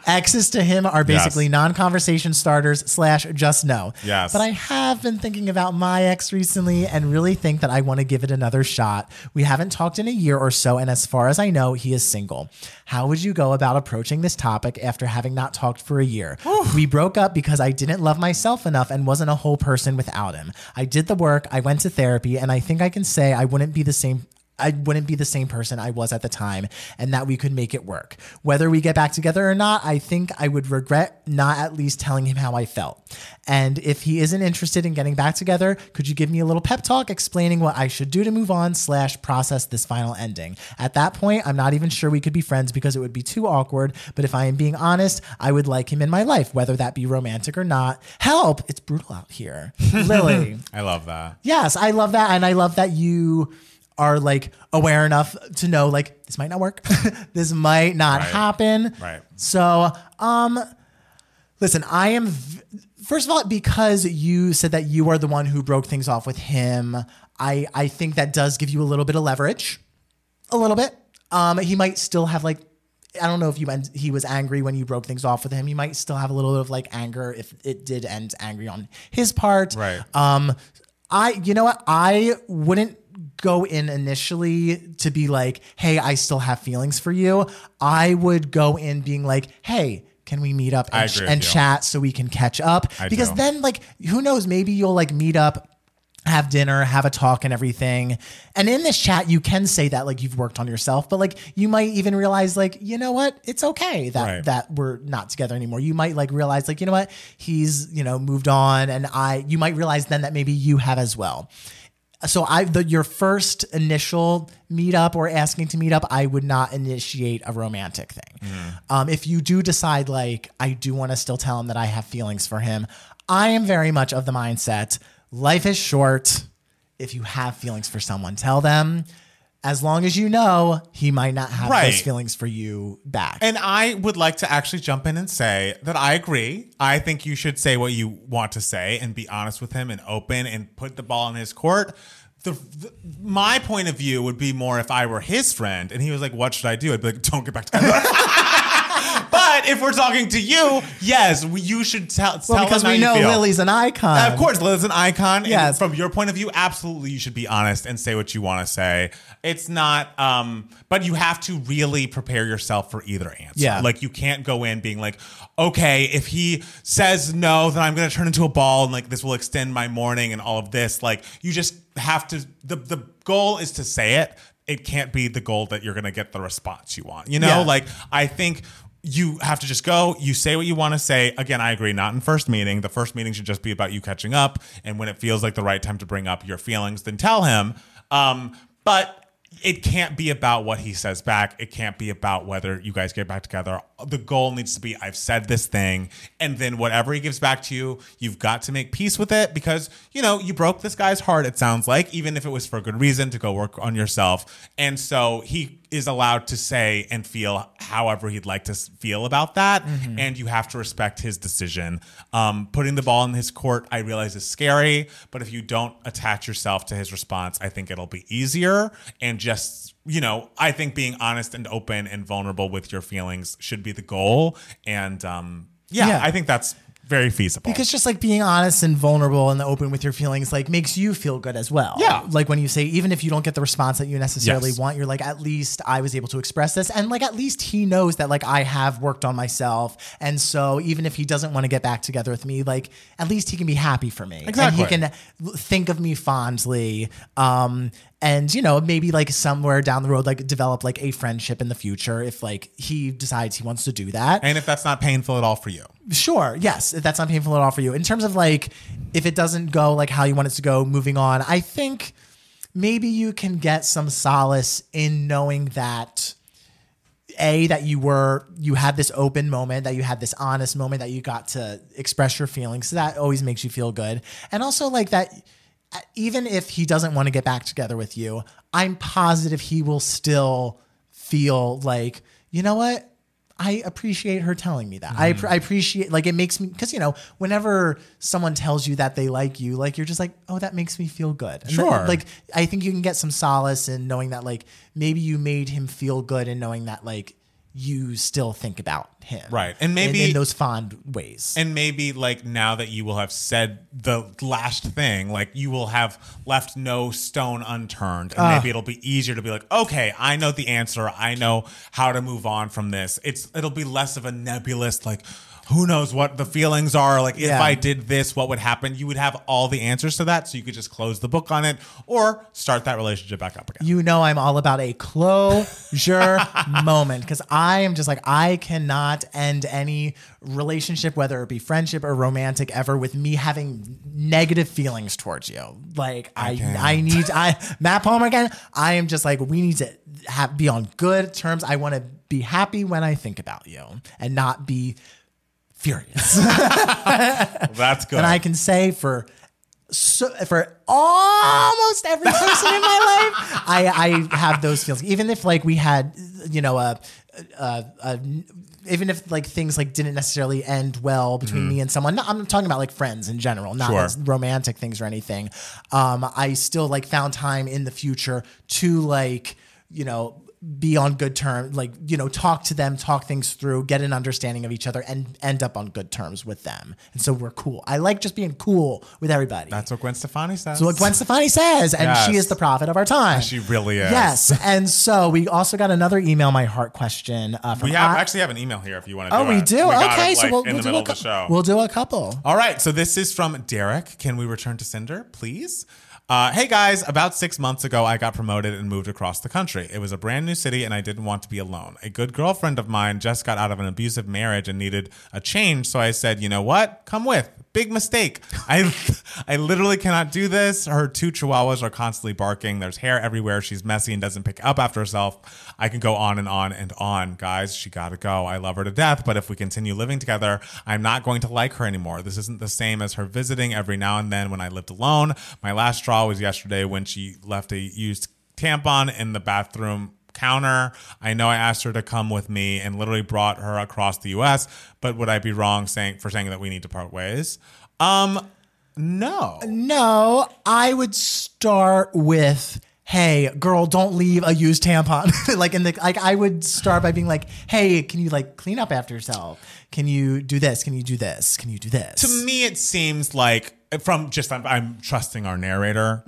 Exes to him are basically Yes. non-conversation starters slash just no. Yes. But I have been thinking about my ex recently and really think that I want to give it another shot. We haven't talked in a year or so, and as far as I know, he is single. How would you go about approaching this topic after having not talked for a year? we broke up because I didn't love myself enough and wasn't a whole person without him. I did the work, I went to therapy, and I think I can say I wouldn't be the same I wouldn't be the same person I was at the time and that we could make it work. Whether we get back together or not, I think I would regret not at least telling him how I felt. And if he isn't interested in getting back together, could you give me a little pep talk explaining what I should do to move on slash process this final ending? At that point, I'm not even sure we could be friends because it would be too awkward. But if I am being honest, I would like him in my life, whether that be romantic or not. Help! It's brutal out here. Lily. I love that. Yes, I love that. And I love that you are like aware enough to know like this might not work. this might not Right. happen. Right. So, um listen, I am v- first of all because you said that you are the one who broke things off with him. I I think that does give you a little bit of leverage. A little bit. Um he might still have like I don't know if you end, he was angry when you broke things off with him. He might still have a little bit of like anger if it did end angry on his part. Right. Um, I, you know what? I wouldn't go in initially to be like, hey, I still have feelings for you. I would go in being like, hey, can we meet up and, and because so we can catch up? I because do. then, like, who knows? Maybe you'll like meet up have dinner, have a talk and everything. And in this chat, you can say that like you've worked on yourself, but like you might even realize like, you know what? It's okay that Right. that we're not together anymore. You might like realize like, you know what? He's, you know, moved on and I you might realize then that maybe you have as well. So I the your first initial meetup or asking to meet up, I would not initiate a romantic thing. Um, if you do decide like I do want to still tell him that I have feelings for him, I am very much of the mindset life is short. If you have feelings for someone, tell them. As long as you know he might not have Right. those feelings for you back. And I would like to actually jump in and say that I agree. I think you should say what you want to say and be honest with him and open and put the ball in his court. The, the my point of view would be more if I were his friend and he was like, "What should I do?" I'd be like, "Don't get back together." but if we're talking to you, yes, we, you should tell. well, tell because we know. Lily's an icon. Of course, Lil's an icon. Yes. From your point of view, absolutely, you should be honest and say what you want to say. It's not, um, but you have to really prepare yourself for either answer. Yeah. Like you can't go in being like, okay, if he says no, then I'm going to turn into a ball and like this will extend my mourning and all of this. Like you just have to. The the goal is to say it. It can't be the goal that you're going to get the response you want. You know, Yeah. like I think you have to just go. You say what you want to say. Again i agree not in first meeting. The first meeting should just be about you catching up and when it feels like the right time to bring up your feelings then tell him. Um, but it can't be about what he says back. It can't be about whether you guys get back together. The goal needs to be i've said this thing and then whatever he gives back to you you've got to make peace with it because you know you broke this guy's heart it sounds like even if it was for a good reason to go work on yourself. And so he is allowed to say and feel however he'd like to feel about that and you have to respect his decision um, putting the ball in his court i realize is scary but if you don't attach yourself to his response i think it'll be easier and just you know i think being honest and open and vulnerable with your feelings should be the goal and um, yeah, Yeah. i think that's very feasible Because just like being honest and vulnerable and open with your feelings, like makes you feel good as well. Yeah. Like when you say, even if you don't get the response that you necessarily Yes. want, you're like, at least I was able to express this. And like, at least he knows that like I have worked on myself. And so even if he doesn't want to get back together with me, like at least he can be happy for me. Exactly. And he can think of me fondly. Um, and you know maybe like somewhere down the road like develop like a friendship in the future if like he decides he wants to do that and if that's not painful at all for you Sure. Yes. If that's not painful at all for you. In terms of like, if it doesn't go like how you want it to go moving on, I think maybe you can get some solace in knowing that a that you were you had this open moment that you had this honest moment that you got to express your feelings so that always makes you feel good and also like that even if he doesn't want to get back together with you i'm positive he will still feel like you know what I appreciate her telling me that. I, Mm-hmm. I appreciate like it makes me because you know whenever someone tells you that they like you, like you're just like, oh, that makes me feel good. And that- Sure. like I think you can get some solace in knowing that like maybe you made him feel good and knowing that like you still think about him, Right. And maybe- in, those fond ways. And maybe like now that you will have said the last thing, like you will have left no stone unturned. And maybe ah. it'll be easier to be like, okay, I know the answer. I know how to move on from this. It's it'll be less of a nebulous like who knows what the feelings are like if i did this what would happen you would have all the answers to that so you could just close the book on it or start that relationship back up again you know I'm all about a closure moment because I am just like I cannot end any relationship, whether it be friendship or romantic, ever with me having negative feelings towards you. Like I, can't. I need I Matt Palmer again. I am just like we need to have be on good terms. I want to be happy when I think about you and not be furious. that's good and I can say for so, for almost every person in my life, I, I have those feelings. Even if like we had, you know, a, a, a even if like things like didn't necessarily end well between me and someone. No, I'm talking about like friends in general, not Sure. romantic things or anything. Um, I still like found time in the future to like, you know, be on good terms, like, you know, talk to them, talk things through, get an understanding of each other and end up on good terms with them. And so we're cool. I like just being cool with everybody. that's what gwen stefani says So what Gwen Stefani says, and she is the prophet of our time. She really is. Yes, and so we also got another email my heart question uh, from. we have I- actually have an email here if you want to oh, do we it. do. got okay, it, so we'll, we'll do a show We'll do a couple. All right, so this is from Derek. Can we return to Cinder, please? Uh, hey guys, about six months ago, I got promoted and moved across the country. It was a brand new city and I didn't want to be alone. A good girlfriend of mine just got out of an abusive marriage and needed a change, so I said, you know what? Come with. Big mistake. I I literally cannot do this. Her two chihuahuas are constantly barking. There's hair everywhere. She's messy and doesn't pick up after herself. I can go on and on and on. Guys, she gotta go. I love her to death, but if we continue living together, I'm not going to like her anymore. This isn't the same as her visiting every now and then when I lived alone. My last straw was yesterday when she left a used tampon in the bathroom counter. I know I asked her to come with me and literally brought her across the US, but would I be wrong saying for saying that we need to part ways? Um no. No, I would start with, "Hey, girl, don't leave a used tampon." like in the like, I would start by being like, "Hey, can you like clean up after yourself? Can you do this? Can you do this? Can you do this?" To me it seems like from just I'm, I'm trusting our narrator.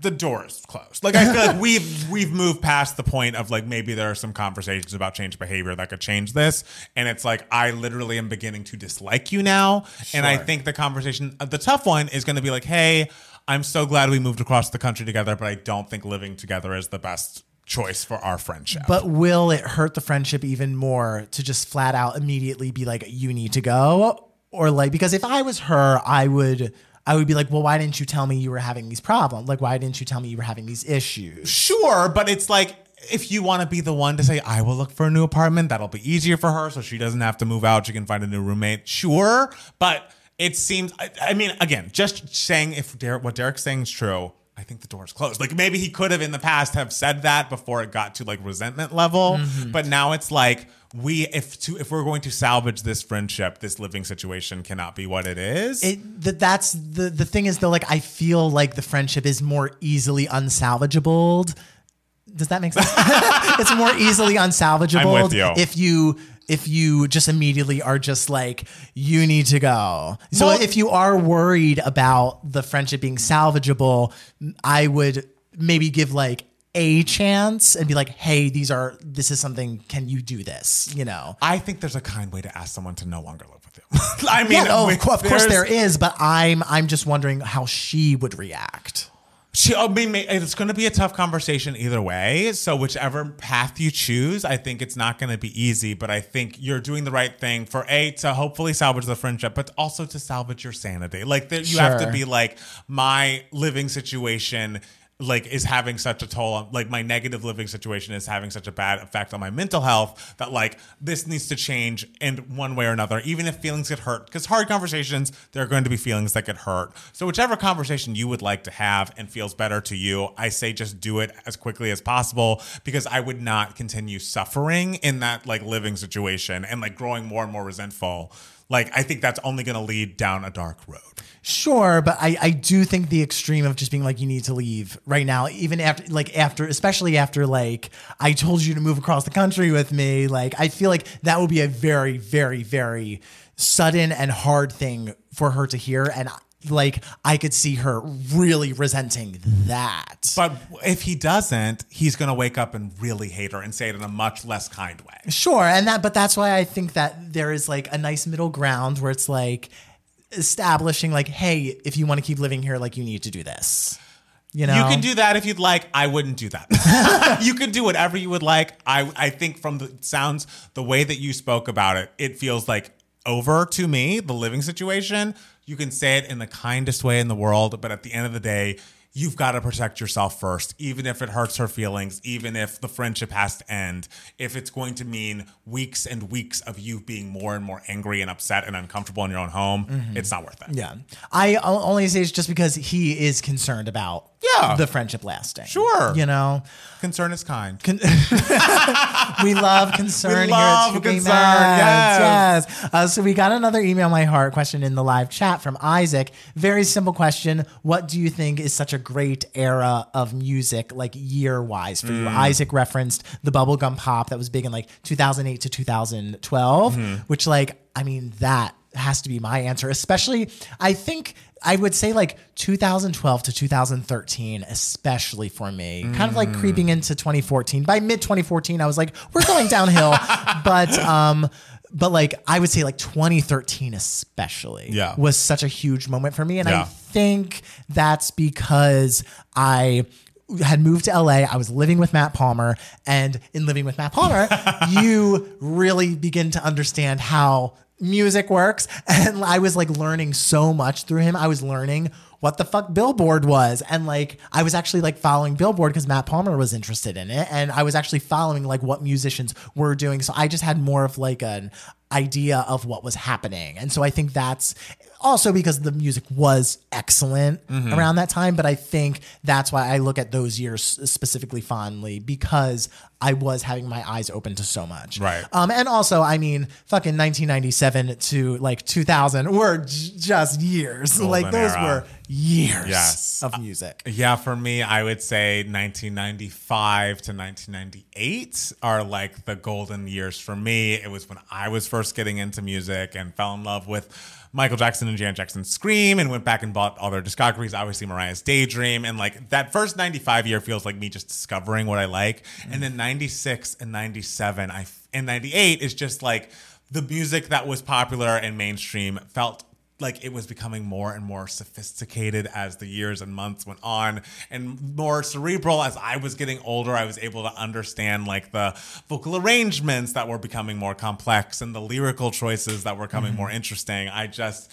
The door is closed. Like I feel like we've we've moved past the point of like maybe there are some conversations about change behavior that could change this, and it's like I literally am beginning to dislike you now, and I think the conversation, uh, the tough one, is going to be like, hey, I'm so glad we moved across the country together, but I don't think living together is the best choice for our friendship. But will it hurt the friendship even more to just flat out immediately be like, you need to go? Or like, because if I was her, I would. I would be like, well, why didn't you tell me you were having these problems? Like, why didn't you tell me you were having these issues? Sure, but it's like if you want to be the one to say, I will look for a new apartment, that'll be easier for her so she doesn't have to move out. She can find a new roommate. Sure. But it seems, I, I mean, again, just saying if Derek, what Derek's saying is true, I think the door's closed. Like maybe he could have in the past have said that before it got to like resentment level. Mm-hmm. But now it's like, we if to if we're going to salvage this friendship, this living situation cannot be what it is. It that that's the the thing is though, like I feel like the friendship is more easily unsalvageable. Does that make sense? it's more easily unsalvageable I'm with you. if you if you just immediately are just like you need to go. So Well- if you are worried about the friendship being salvageable, I would maybe give like a chance and be like, "Hey, these are this is something. Can you do this?" You know. I think there's a kind way to ask someone to no longer live with you. I mean, Yeah, oh, of, course, of course there is, but I'm I'm just wondering how she would react. She, I mean, it's going to be a tough conversation either way. So, whichever path you choose, I think it's not going to be easy. But I think you're doing the right thing for a to hopefully salvage the friendship, but also to salvage your sanity. Like there, you have to be like my living situation. Like is having such a toll on like my negative living situation is having such a bad effect on my mental health that like this needs to change in one way or another, even if feelings get hurt. Because hard conversations, there are going to be feelings that get hurt. So whichever conversation you would like to have and feels better to you, I say just do it as quickly as possible because I would not continue suffering in that like living situation and like growing more and more resentful. Like I think that's only going to lead down a dark road. Sure, but I, I do think the extreme of just being like you need to leave right now, even after like after especially after like I told you to move across the country with me, like I feel like that would be a very, very, very sudden and hard thing for her to hear. And like I could see her really resenting that. But if he doesn't, he's going to wake up and really hate her and say it in a much less kind way. Sure, and that but that's why I think that there is like a nice middle ground where it's like establishing like, hey, if you want to keep living here, like you need to do this. You know, You can do that if you'd like. I wouldn't do that. you can do whatever you would like. I I think from the sounds, the way that you spoke about it, it feels like over to me, the living situation. You can say it in the kindest way in the world, but at the end of the day, you've got to protect yourself first, even if it hurts her feelings, even if the friendship has to end, if it's going to mean weeks and weeks of you being more and more angry and upset and uncomfortable in your own home, it's not worth it. Yeah. I only say it's just because he is concerned about Yeah. the friendship lasting. Sure. You know, Concern is kind. we love concern We love here at Two Gay concern, yes. Yes. Uh, so we got another email my heart question in the live chat from Isaac. Very simple question. What do you think is such a great era of music, like year wise for you? Mm. Isaac referenced the bubblegum pop that was big in like 2008 to 2012, Mm-hmm. which like, I mean, that has to be my answer, especially I think I would say like 2012 to 2013, especially for me, kind of like Mm. creeping into 2014. By mid 2014, I was like, we're going downhill. but um, but like I would say like 2013 especially Yeah. was such a huge moment for me and Yeah. I think that's because I had moved to LA. I was living with Matt Palmer and in living with Matt Palmer, you really begin to understand how music works and I was like learning so much through him. I was learning what the fuck Billboard was. And like, I was actually like following Billboard because Matt Palmer was interested in it. And I was actually following like what musicians were doing. So I just had more of like an idea of what was happening. And so I think that's also because the music was excellent Mm-hmm. around that time. But I think that's why I look at those years specifically fondly because I was having my eyes open to so much. Right. Um, and also, I mean, fucking 1997 to like 2000 were j- just years. like those era. were years Yes. of music. Yeah, for me, I would say 1995 to 1998 are like the golden years for me. It was when I was first getting into music and fell in love with Michael Jackson and Janet Jackson Scream and went back and bought all their discographies, obviously Mariah's Daydream. And like that first 95 year feels like me just discovering what I like. Mm. And then 96 and 97 I, and 98 is just like the music that was popular and mainstream felt like it was becoming more and more sophisticated as the years and months went on and more cerebral. As I was getting older I was able to understand like the vocal arrangements that were becoming more complex and the lyrical choices that were coming mm-hmm. more interesting. I just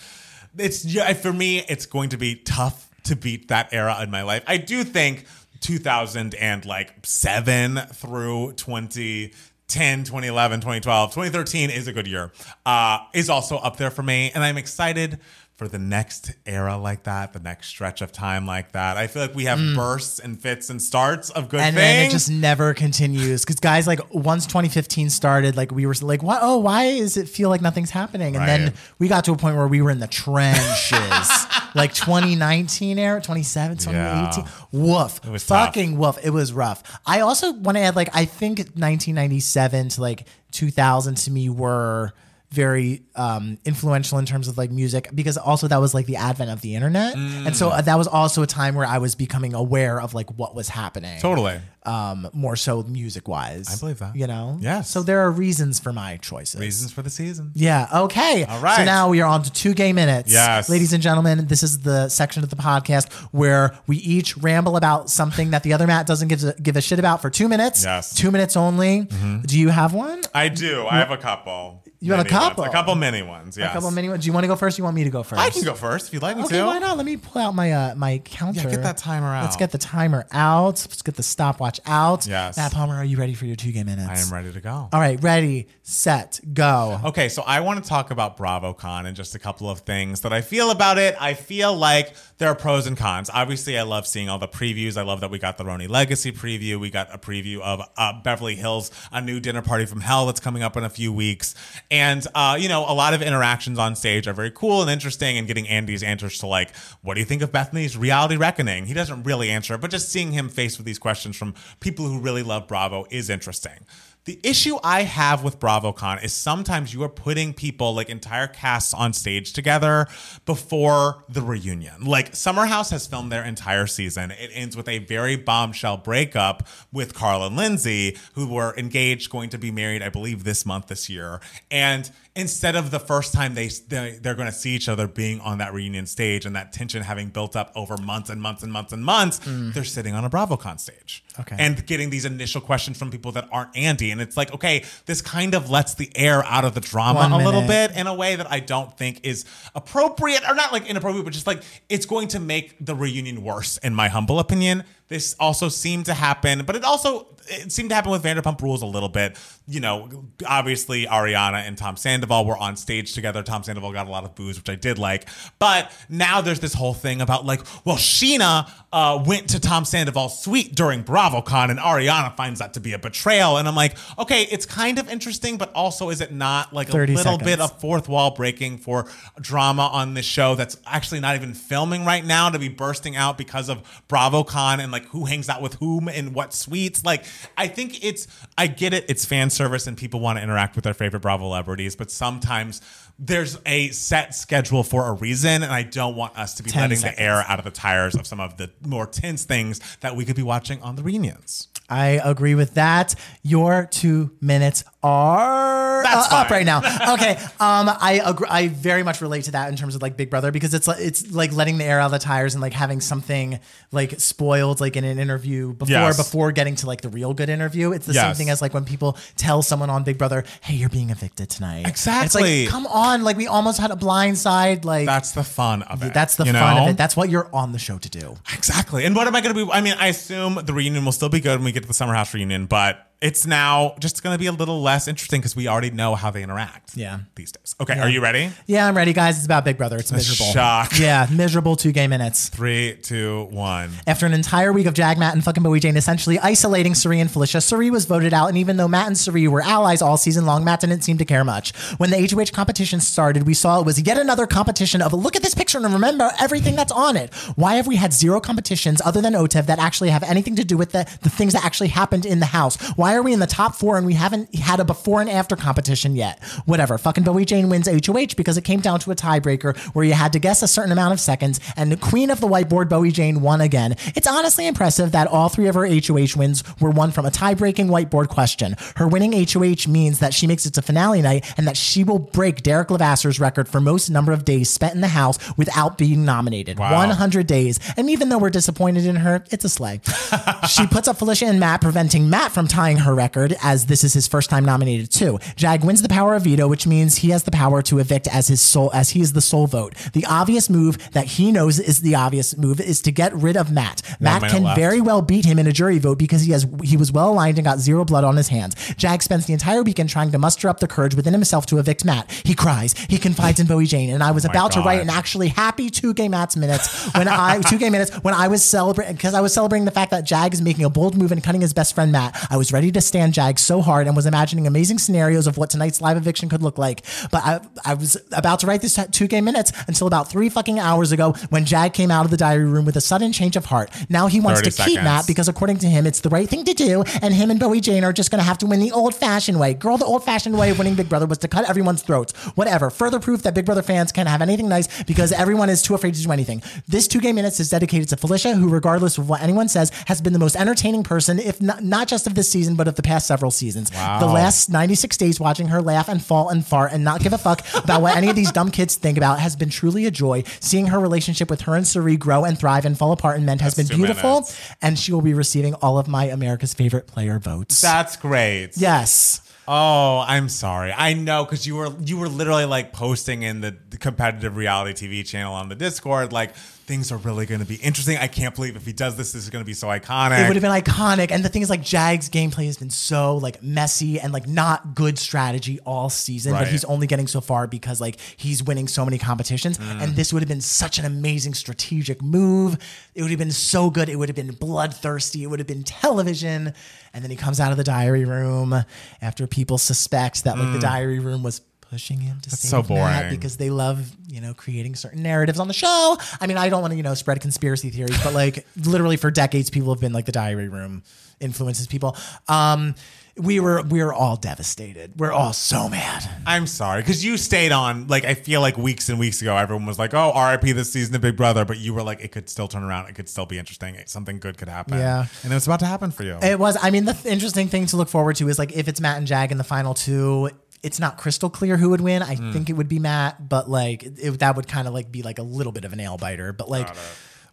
it's for me it's going to be tough to beat that era in my life. I do think 2000 and like 7 through 20 10, 2011, 2012, 2013 is a good year. Uh, is also up there for me. And I'm excited for the next era like that, the next stretch of time like that. I feel like we have bursts and fits and starts of good Mm. and things. then it just never continues because guys like once 2015 started like we were like what oh why does it feel like nothing's happening and then we got to a point where we were in the trenches like 2019 era 2017 2018 woof It was tough. fucking woof it was rough i also want to add like i think 1997 to like 2000 to me were very um, influential in terms of like music because also that was like the advent of the internet. And so uh, that was also a time where i was becoming aware of like what was happening. Totally. Um, more so music wise. I believe that. You know? Yes. So there are reasons for my choices. Reasons for the season. Yeah. Okay. All right. So now we are on to two gay minutes. Yes. Ladies and gentlemen, this is the section of the podcast where we each ramble about something that the other Matt doesn't give a, give a shit about for two minutes. Yes. Mm-hmm. Two minutes only. Do you have one? I do. I have a couple. You have a Mini ones. couple? A couple mini ones. Yes. A couple mini ones. Do you want to go first? Or you want me to go first? I can go first if you'd like me Okay, to. why not? Let me pull out my uh, my counter. Yeah, get that timer out. Let's get the timer out. Let's get the stopwatch out. Yes. Matt Palmer, are you ready for your two game minutes? I am ready to go. All right, ready, set, go. Okay, so I want to talk about BravoCon and just a couple of things that I feel about it. I feel like there are pros and cons. Obviously, I love seeing all the previews. I love that we got the RHONY Legacy preview. We got a preview of uh, Beverly Hills, a new dinner party from hell that's coming up in a few weeks. And, uh, you know, a lot of interactions on stage are very cool and interesting and getting Andy's answers to, like, what do you think of Bethenny's reality reckoning? He doesn't really answer but just seeing him faced with these questions from people who really love Bravo is interesting. The issue I have with BravoCon is sometimes you are putting people like entire casts on stage together before the reunion. Like Summer House has filmed their entire season. It ends with a very bombshell breakup with Carl and Lindsay, who were engaged, going to be married, I believe, this month, this year. And instead of the first time they, they they're going to see each other being on that reunion stage and that tension having built up over months and months and months and months, mm. they're sitting on a BravoCon stage. Okay. And getting these initial questions from people that aren't Andy. And it's like, okay, this kind of lets the air out of the drama a little bit in a way that I don't think is appropriate, or not like inappropriate, but just like it's going to make the reunion worse, in my humble opinion. This also seemed to happen, but it also it seemed to happen with Vanderpump Rules a little bit. You know, obviously Ariana and Tom Sandoval were on stage together. Tom Sandoval got a lot of boos, which I did like. But now there's this whole thing about like, well, Scheana uh, went to Tom Sandoval's suite during BravoCon, and Ariana finds that to be a betrayal. And I'm like, okay, it's kind of interesting, but also is it not like a 30 little bit of fourth wall breaking for drama on this show that's actually not even filming right now to be bursting out because of BravoCon and like who hangs out with whom in what suites. Like, I think it's, I get it, it's fan service and people want to interact with their favorite Bravo celebrities, but sometimes there's a set schedule for a reason, and I don't want us to be letting seconds. the air out of the tires of some of the more tense things that we could be watching on the reunions. I agree with that. Your two minutes are That's uh, up right now. Okay, um, I agree, I very much relate to that in terms of like Big Brother because it's like it's like letting the air out of the tires and like having something like spoiled like in an interview before Yes. before getting to like the real good interview. It's the same thing as like when people tell someone on Big Brother, "Hey, you're being evicted tonight." Exactly. It's like, come on, like we almost had a blind side. Like That's the fun of it. that's the fun know? of it. That's what you're on the show to do. Exactly. And what am I going to be? I mean, I assume the reunion will still be good when we get to the Summer House reunion, but it's now just going to be a little less interesting because we already know how they interact. Yeah. These days. Okay. Are you ready? Yeah, I'm ready, guys. It's about Big Brother. It's miserable. shock. Yeah, miserable two gay minutes. Three, two, one. After an entire week of Jag, Matt, and fucking Bowie Jane essentially isolating Cirie and Felicia, Cirie was voted out, and even though Matt and Cirie were allies all season long, Matt didn't seem to care much. When the HOH competition started, we saw it was yet another competition of look at this picture and remember everything that's on it. Why have we had zero competitions other than OTEV that actually have anything to do with the, the things that actually happened in the house? Why are we in the top four and we haven't had a before and after competition yet? Whatever. Fucking Bowie Jane wins HOH because it came down to a tiebreaker where you had to guess a certain amount of seconds, and the queen of the whiteboard, Bowie Jane, won again. It's honestly impressive that all three of her HOH wins were won from a tie-breaking whiteboard question. Her winning HOH means that she makes it to finale night and that she will break Derek Lavasser's record for most number of days spent in the house without being nominated. Wow. 100 days. And even though we're disappointed in her, it's a slay. she puts up Felicia and Matt, preventing Matt from tying her record, as this is his first time nominated too. Jag wins the power of veto, which means he has the power to evict as his sole, as he is the sole vote. The obvious move that he knows is the obvious move is to get rid of Matt. Matt can left. very well beat him in a jury vote because he has he was well aligned and got zero blood on his hands. Jag spends the entire weekend trying to muster up the courage within himself to evict Matt. He cries, he confides in Bowie Jane, and I was about to write an actually happy two gay Matt's minutes when I two gay minutes when I was celebrating because I was celebrating the fact that Jag is making a bold move and cutting his best friend Matt. I was ready to stand Jag so hard and was imagining amazing scenarios of what tonight's live eviction could look like. But I, I was about to write this two gay minutes until about three fucking hours ago when Jag came out of the diary room with a sudden change of heart. Now he wants to 30 keep seconds. Matt because according to him, it's the right thing to do, and him and Bowie Jane are just going to have to win the old-fashioned way. Girl, the old-fashioned way of winning Big Brother was to cut everyone's throats. Whatever. Further proof that Big Brother fans can't have anything nice because everyone is too afraid to do anything. This two game minutes is dedicated to Felicia, who, regardless of what anyone says, has been the most entertaining person, if not, not just of this season, but of the past several seasons. The last 96 days watching her laugh and fall and fart and not give a fuck about what any of these dumb kids think about has been truly a joy. Seeing her relationship with her and Cirie grow and thrive and fall apart and mend has been That's two beautiful. minutes. And she will be receiving all of my America's favorite player votes. That's great. yes. Oh, I'm sorry. I know because you were you were literally like posting in the competitive reality TV channel on the Discord, like things are really going to be interesting. I can't believe if he does this, this is going to be so iconic. It would have been iconic. And the thing is, like, Jag's gameplay has been so like messy and like not good strategy all season, but he's only getting so far because like he's winning so many competitions. Mm. And this would have been such an amazing strategic move. It would have been so good. It would have been bloodthirsty. It would have been television. And then he comes out of the diary room after people suspect that like the diary room was pushing him to Mm. so boring. because they love, you know, creating certain narratives on the show. I mean, I don't want to, you know, spread conspiracy theories, but like literally for decades, people have been like the diary room influences people. Um, we were we were all devastated. We're all so mad. I'm sorry because you stayed on. Like I feel like weeks and weeks ago, everyone was like, "Oh, RIP this season of Big Brother," but you were like, "It could still turn around. It could still be interesting. Something good could happen." Yeah. and it was about to happen for you. It was. I mean, the th- interesting thing to look forward to is like if it's Matt and Jag in the final two. It's not crystal clear who would win. I hmm. think it would be Matt, but like it, that would kind of like be like a little bit of a nail biter. But like,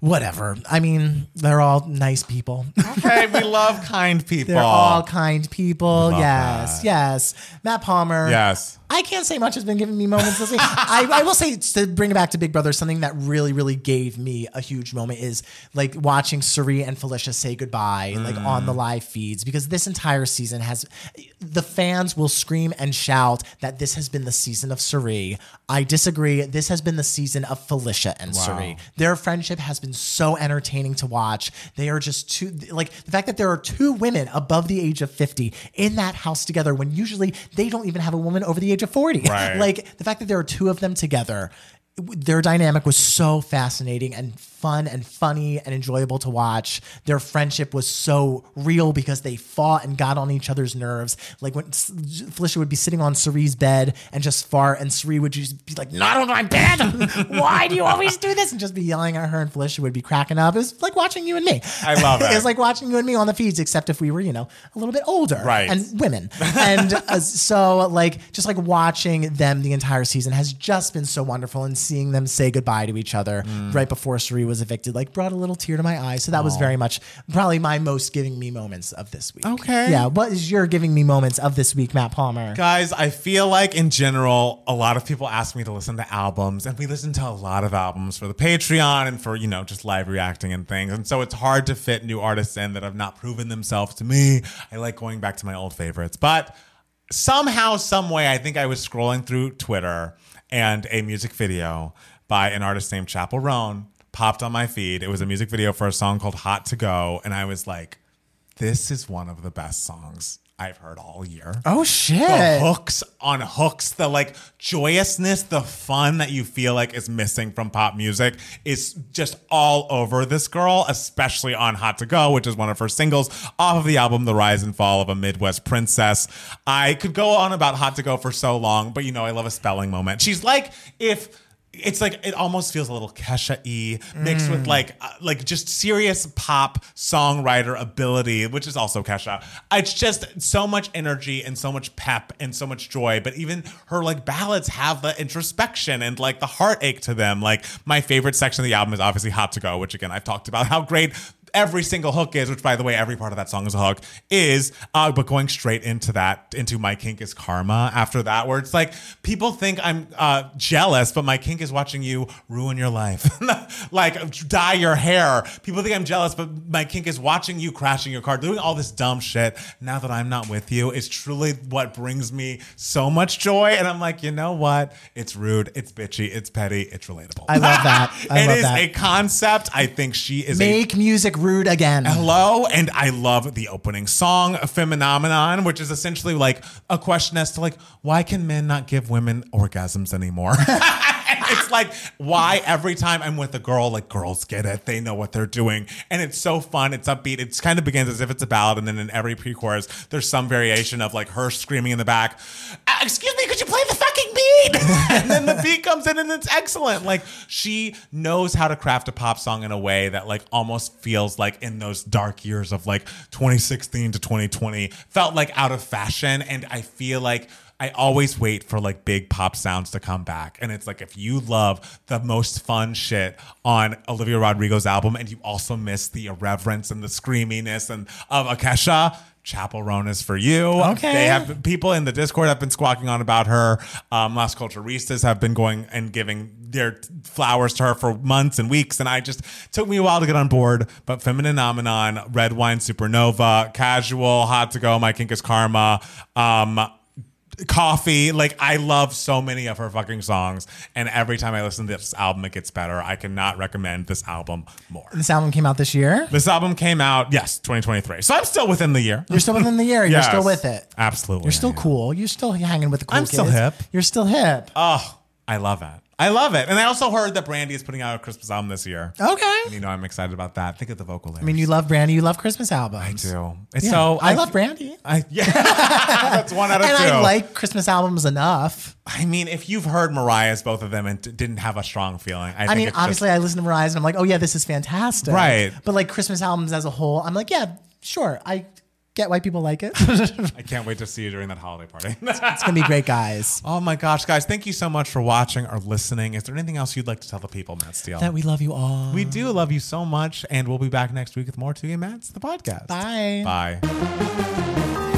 whatever. I mean, they're all nice people. okay, we love kind people. They're all kind people. Love yes, that. yes. Matt Palmer. yes. I can't say much has been giving me moments this week. I, I will say to bring it back to Big Brother, something that really, really gave me a huge moment is like watching Cirie and Felicia say goodbye, like on the mm. live feeds, because this entire season has the fans will scream and shout that this has been the season of Cirie. I disagree. This has been the season of Felicia and Cirie. Their friendship has been so entertaining to watch. They are just two like the fact that there are two women above the age of 50 in that house together when usually they don't even have a woman over the age of 40. Right. like the fact that there are two of them together their dynamic was so fascinating and fun and funny and enjoyable to watch. Their friendship was so real because they fought and got on each other's nerves. Like when Felicia would be sitting on Cirie's bed and just fart, and Cerie would just be like, "Not on my bed! Why do you always do this?" and just be yelling at her, and Felicia would be cracking up. It was like watching you and me. I love it. it was like watching you and me on the feeds, except if we were, you know, a little bit older, Right. And women. And uh, so, like, just like watching them the entire season has just been so wonderful. And seeing them say goodbye to each other Mm. right before Cirie was evicted, like, brought a little tear to my eye. So that was very much probably my most giving me moments of this week. Okay. Yeah. What is your giving me moments of this week, Matt Palmer? Guys, I feel like in general, a lot of people ask me to listen to albums, and we listen to a lot of albums for the Patreon and for, you know, just live reacting and things. And so it's hard to fit new artists in that have not proven themselves to me. I like going back to my old favorites. But somehow, some way, I think I was scrolling through Twitter and a music video by an artist named Chappell Roan popped on my feed. It was a music video for a song called Hot to Go. And I was like, this is one of the best songs I've heard all year Oh, shit. the hooks on hooks, the like joyousness, the fun that you feel like is missing from pop music is just all over this girl, especially on Hot to Go, which is one of her singles off of the album The Rise and Fall of a Midwest Princess. I could go on about Hot to Go for so long, but you know, I love a spelling moment. She's like if it's like it almost feels a little Kesha y mixed with like uh, like just serious pop songwriter ability, which is also Kesha. It's just so much energy and so much pep and so much joy. But even her like ballads have the introspection and like the heartache to them. Like my favorite section of the album is obviously "Hot to Go," which again I've talked about how great every single hook is, which by the way, every part of that song is a hook, is uh, but going straight into that, into my kink is karma after that, where it's like people think I'm uh, jealous, but my kink is watching you ruin your life. like dye your hair. People think I'm jealous, but my kink is watching you crashing your car, doing all this dumb shit. Now that I'm not with you, is truly what brings me so much joy. And I'm like, you know what? It's rude, it's bitchy, it's petty, it's relatable. I love that. I It love is that. a concept. I think she is a Make music rude again. Hello, and I love the opening song, Phenomenon, which is essentially like a question as to like, why can men not give women orgasms anymore? it's like why every time I'm with a girl, like girls get it, they know what they're doing, and it's so fun. It's upbeat. It kind of begins as if it's a ballad, and then in every pre-chorus, there's some variation of like her screaming in the back, "Uh, "Excuse me, could you play the fucking beat?" and then the beat comes in, and it's excellent. Like she knows how to craft a pop song in a way that like almost feels like in those dark years of like 2016 to 2020 felt like out of fashion, and I feel like. I always wait for like big pop sounds to come back. And it's like if you love the most fun shit on Olivia Rodrigo's album and you also miss the irreverence and the screaminess and of Akesha, Chappell Roan is for you. Okay. They have people in the Discord have been squawking on about her. Um, Las Culturistas have been going and giving their flowers to her for months and weeks. And I just took me a while to get on board. But Femininomenon, Red Wine Supernova, Casual, Hot to Go, My Kink is Karma, um, coffee like i love so many of her fucking songs and every time i listen to this album it gets better i cannot recommend this album more this album came out this year. this album came out yes 2023 so i'm still within the year You're still within the year. You're Yes. still with it. absolutely You're still cool. You're still hanging with the cool I'm still hip. You're still hip. oh i love it i love it and i also heard that brandy is putting out a christmas album this year okay. and you know i'm excited about that think of the vocal layers I mean, you love Brandy. You love Christmas albums. I do it's Yeah. so I, love Brandy. I, yeah that's one out of And two I like Christmas albums enough. I mean, if you've heard Mariah's, both of them, and d- didn't have a strong feeling, I, I think mean, it's just- obviously, I listen to Mariah's and I'm like, oh yeah, this is fantastic. Right. But like Christmas albums as a whole, I'm like, yeah, sure. I get why people like it. I can't wait to see you during that holiday party. it's gonna be great, guys. oh my gosh, guys, thank you so much for watching or listening. Is there anything else you'd like to tell the people, Matt Steele? That we love you all. we do love you so much, and we'll be back next week with more Two Gay Matts, the podcast. Bye. Bye.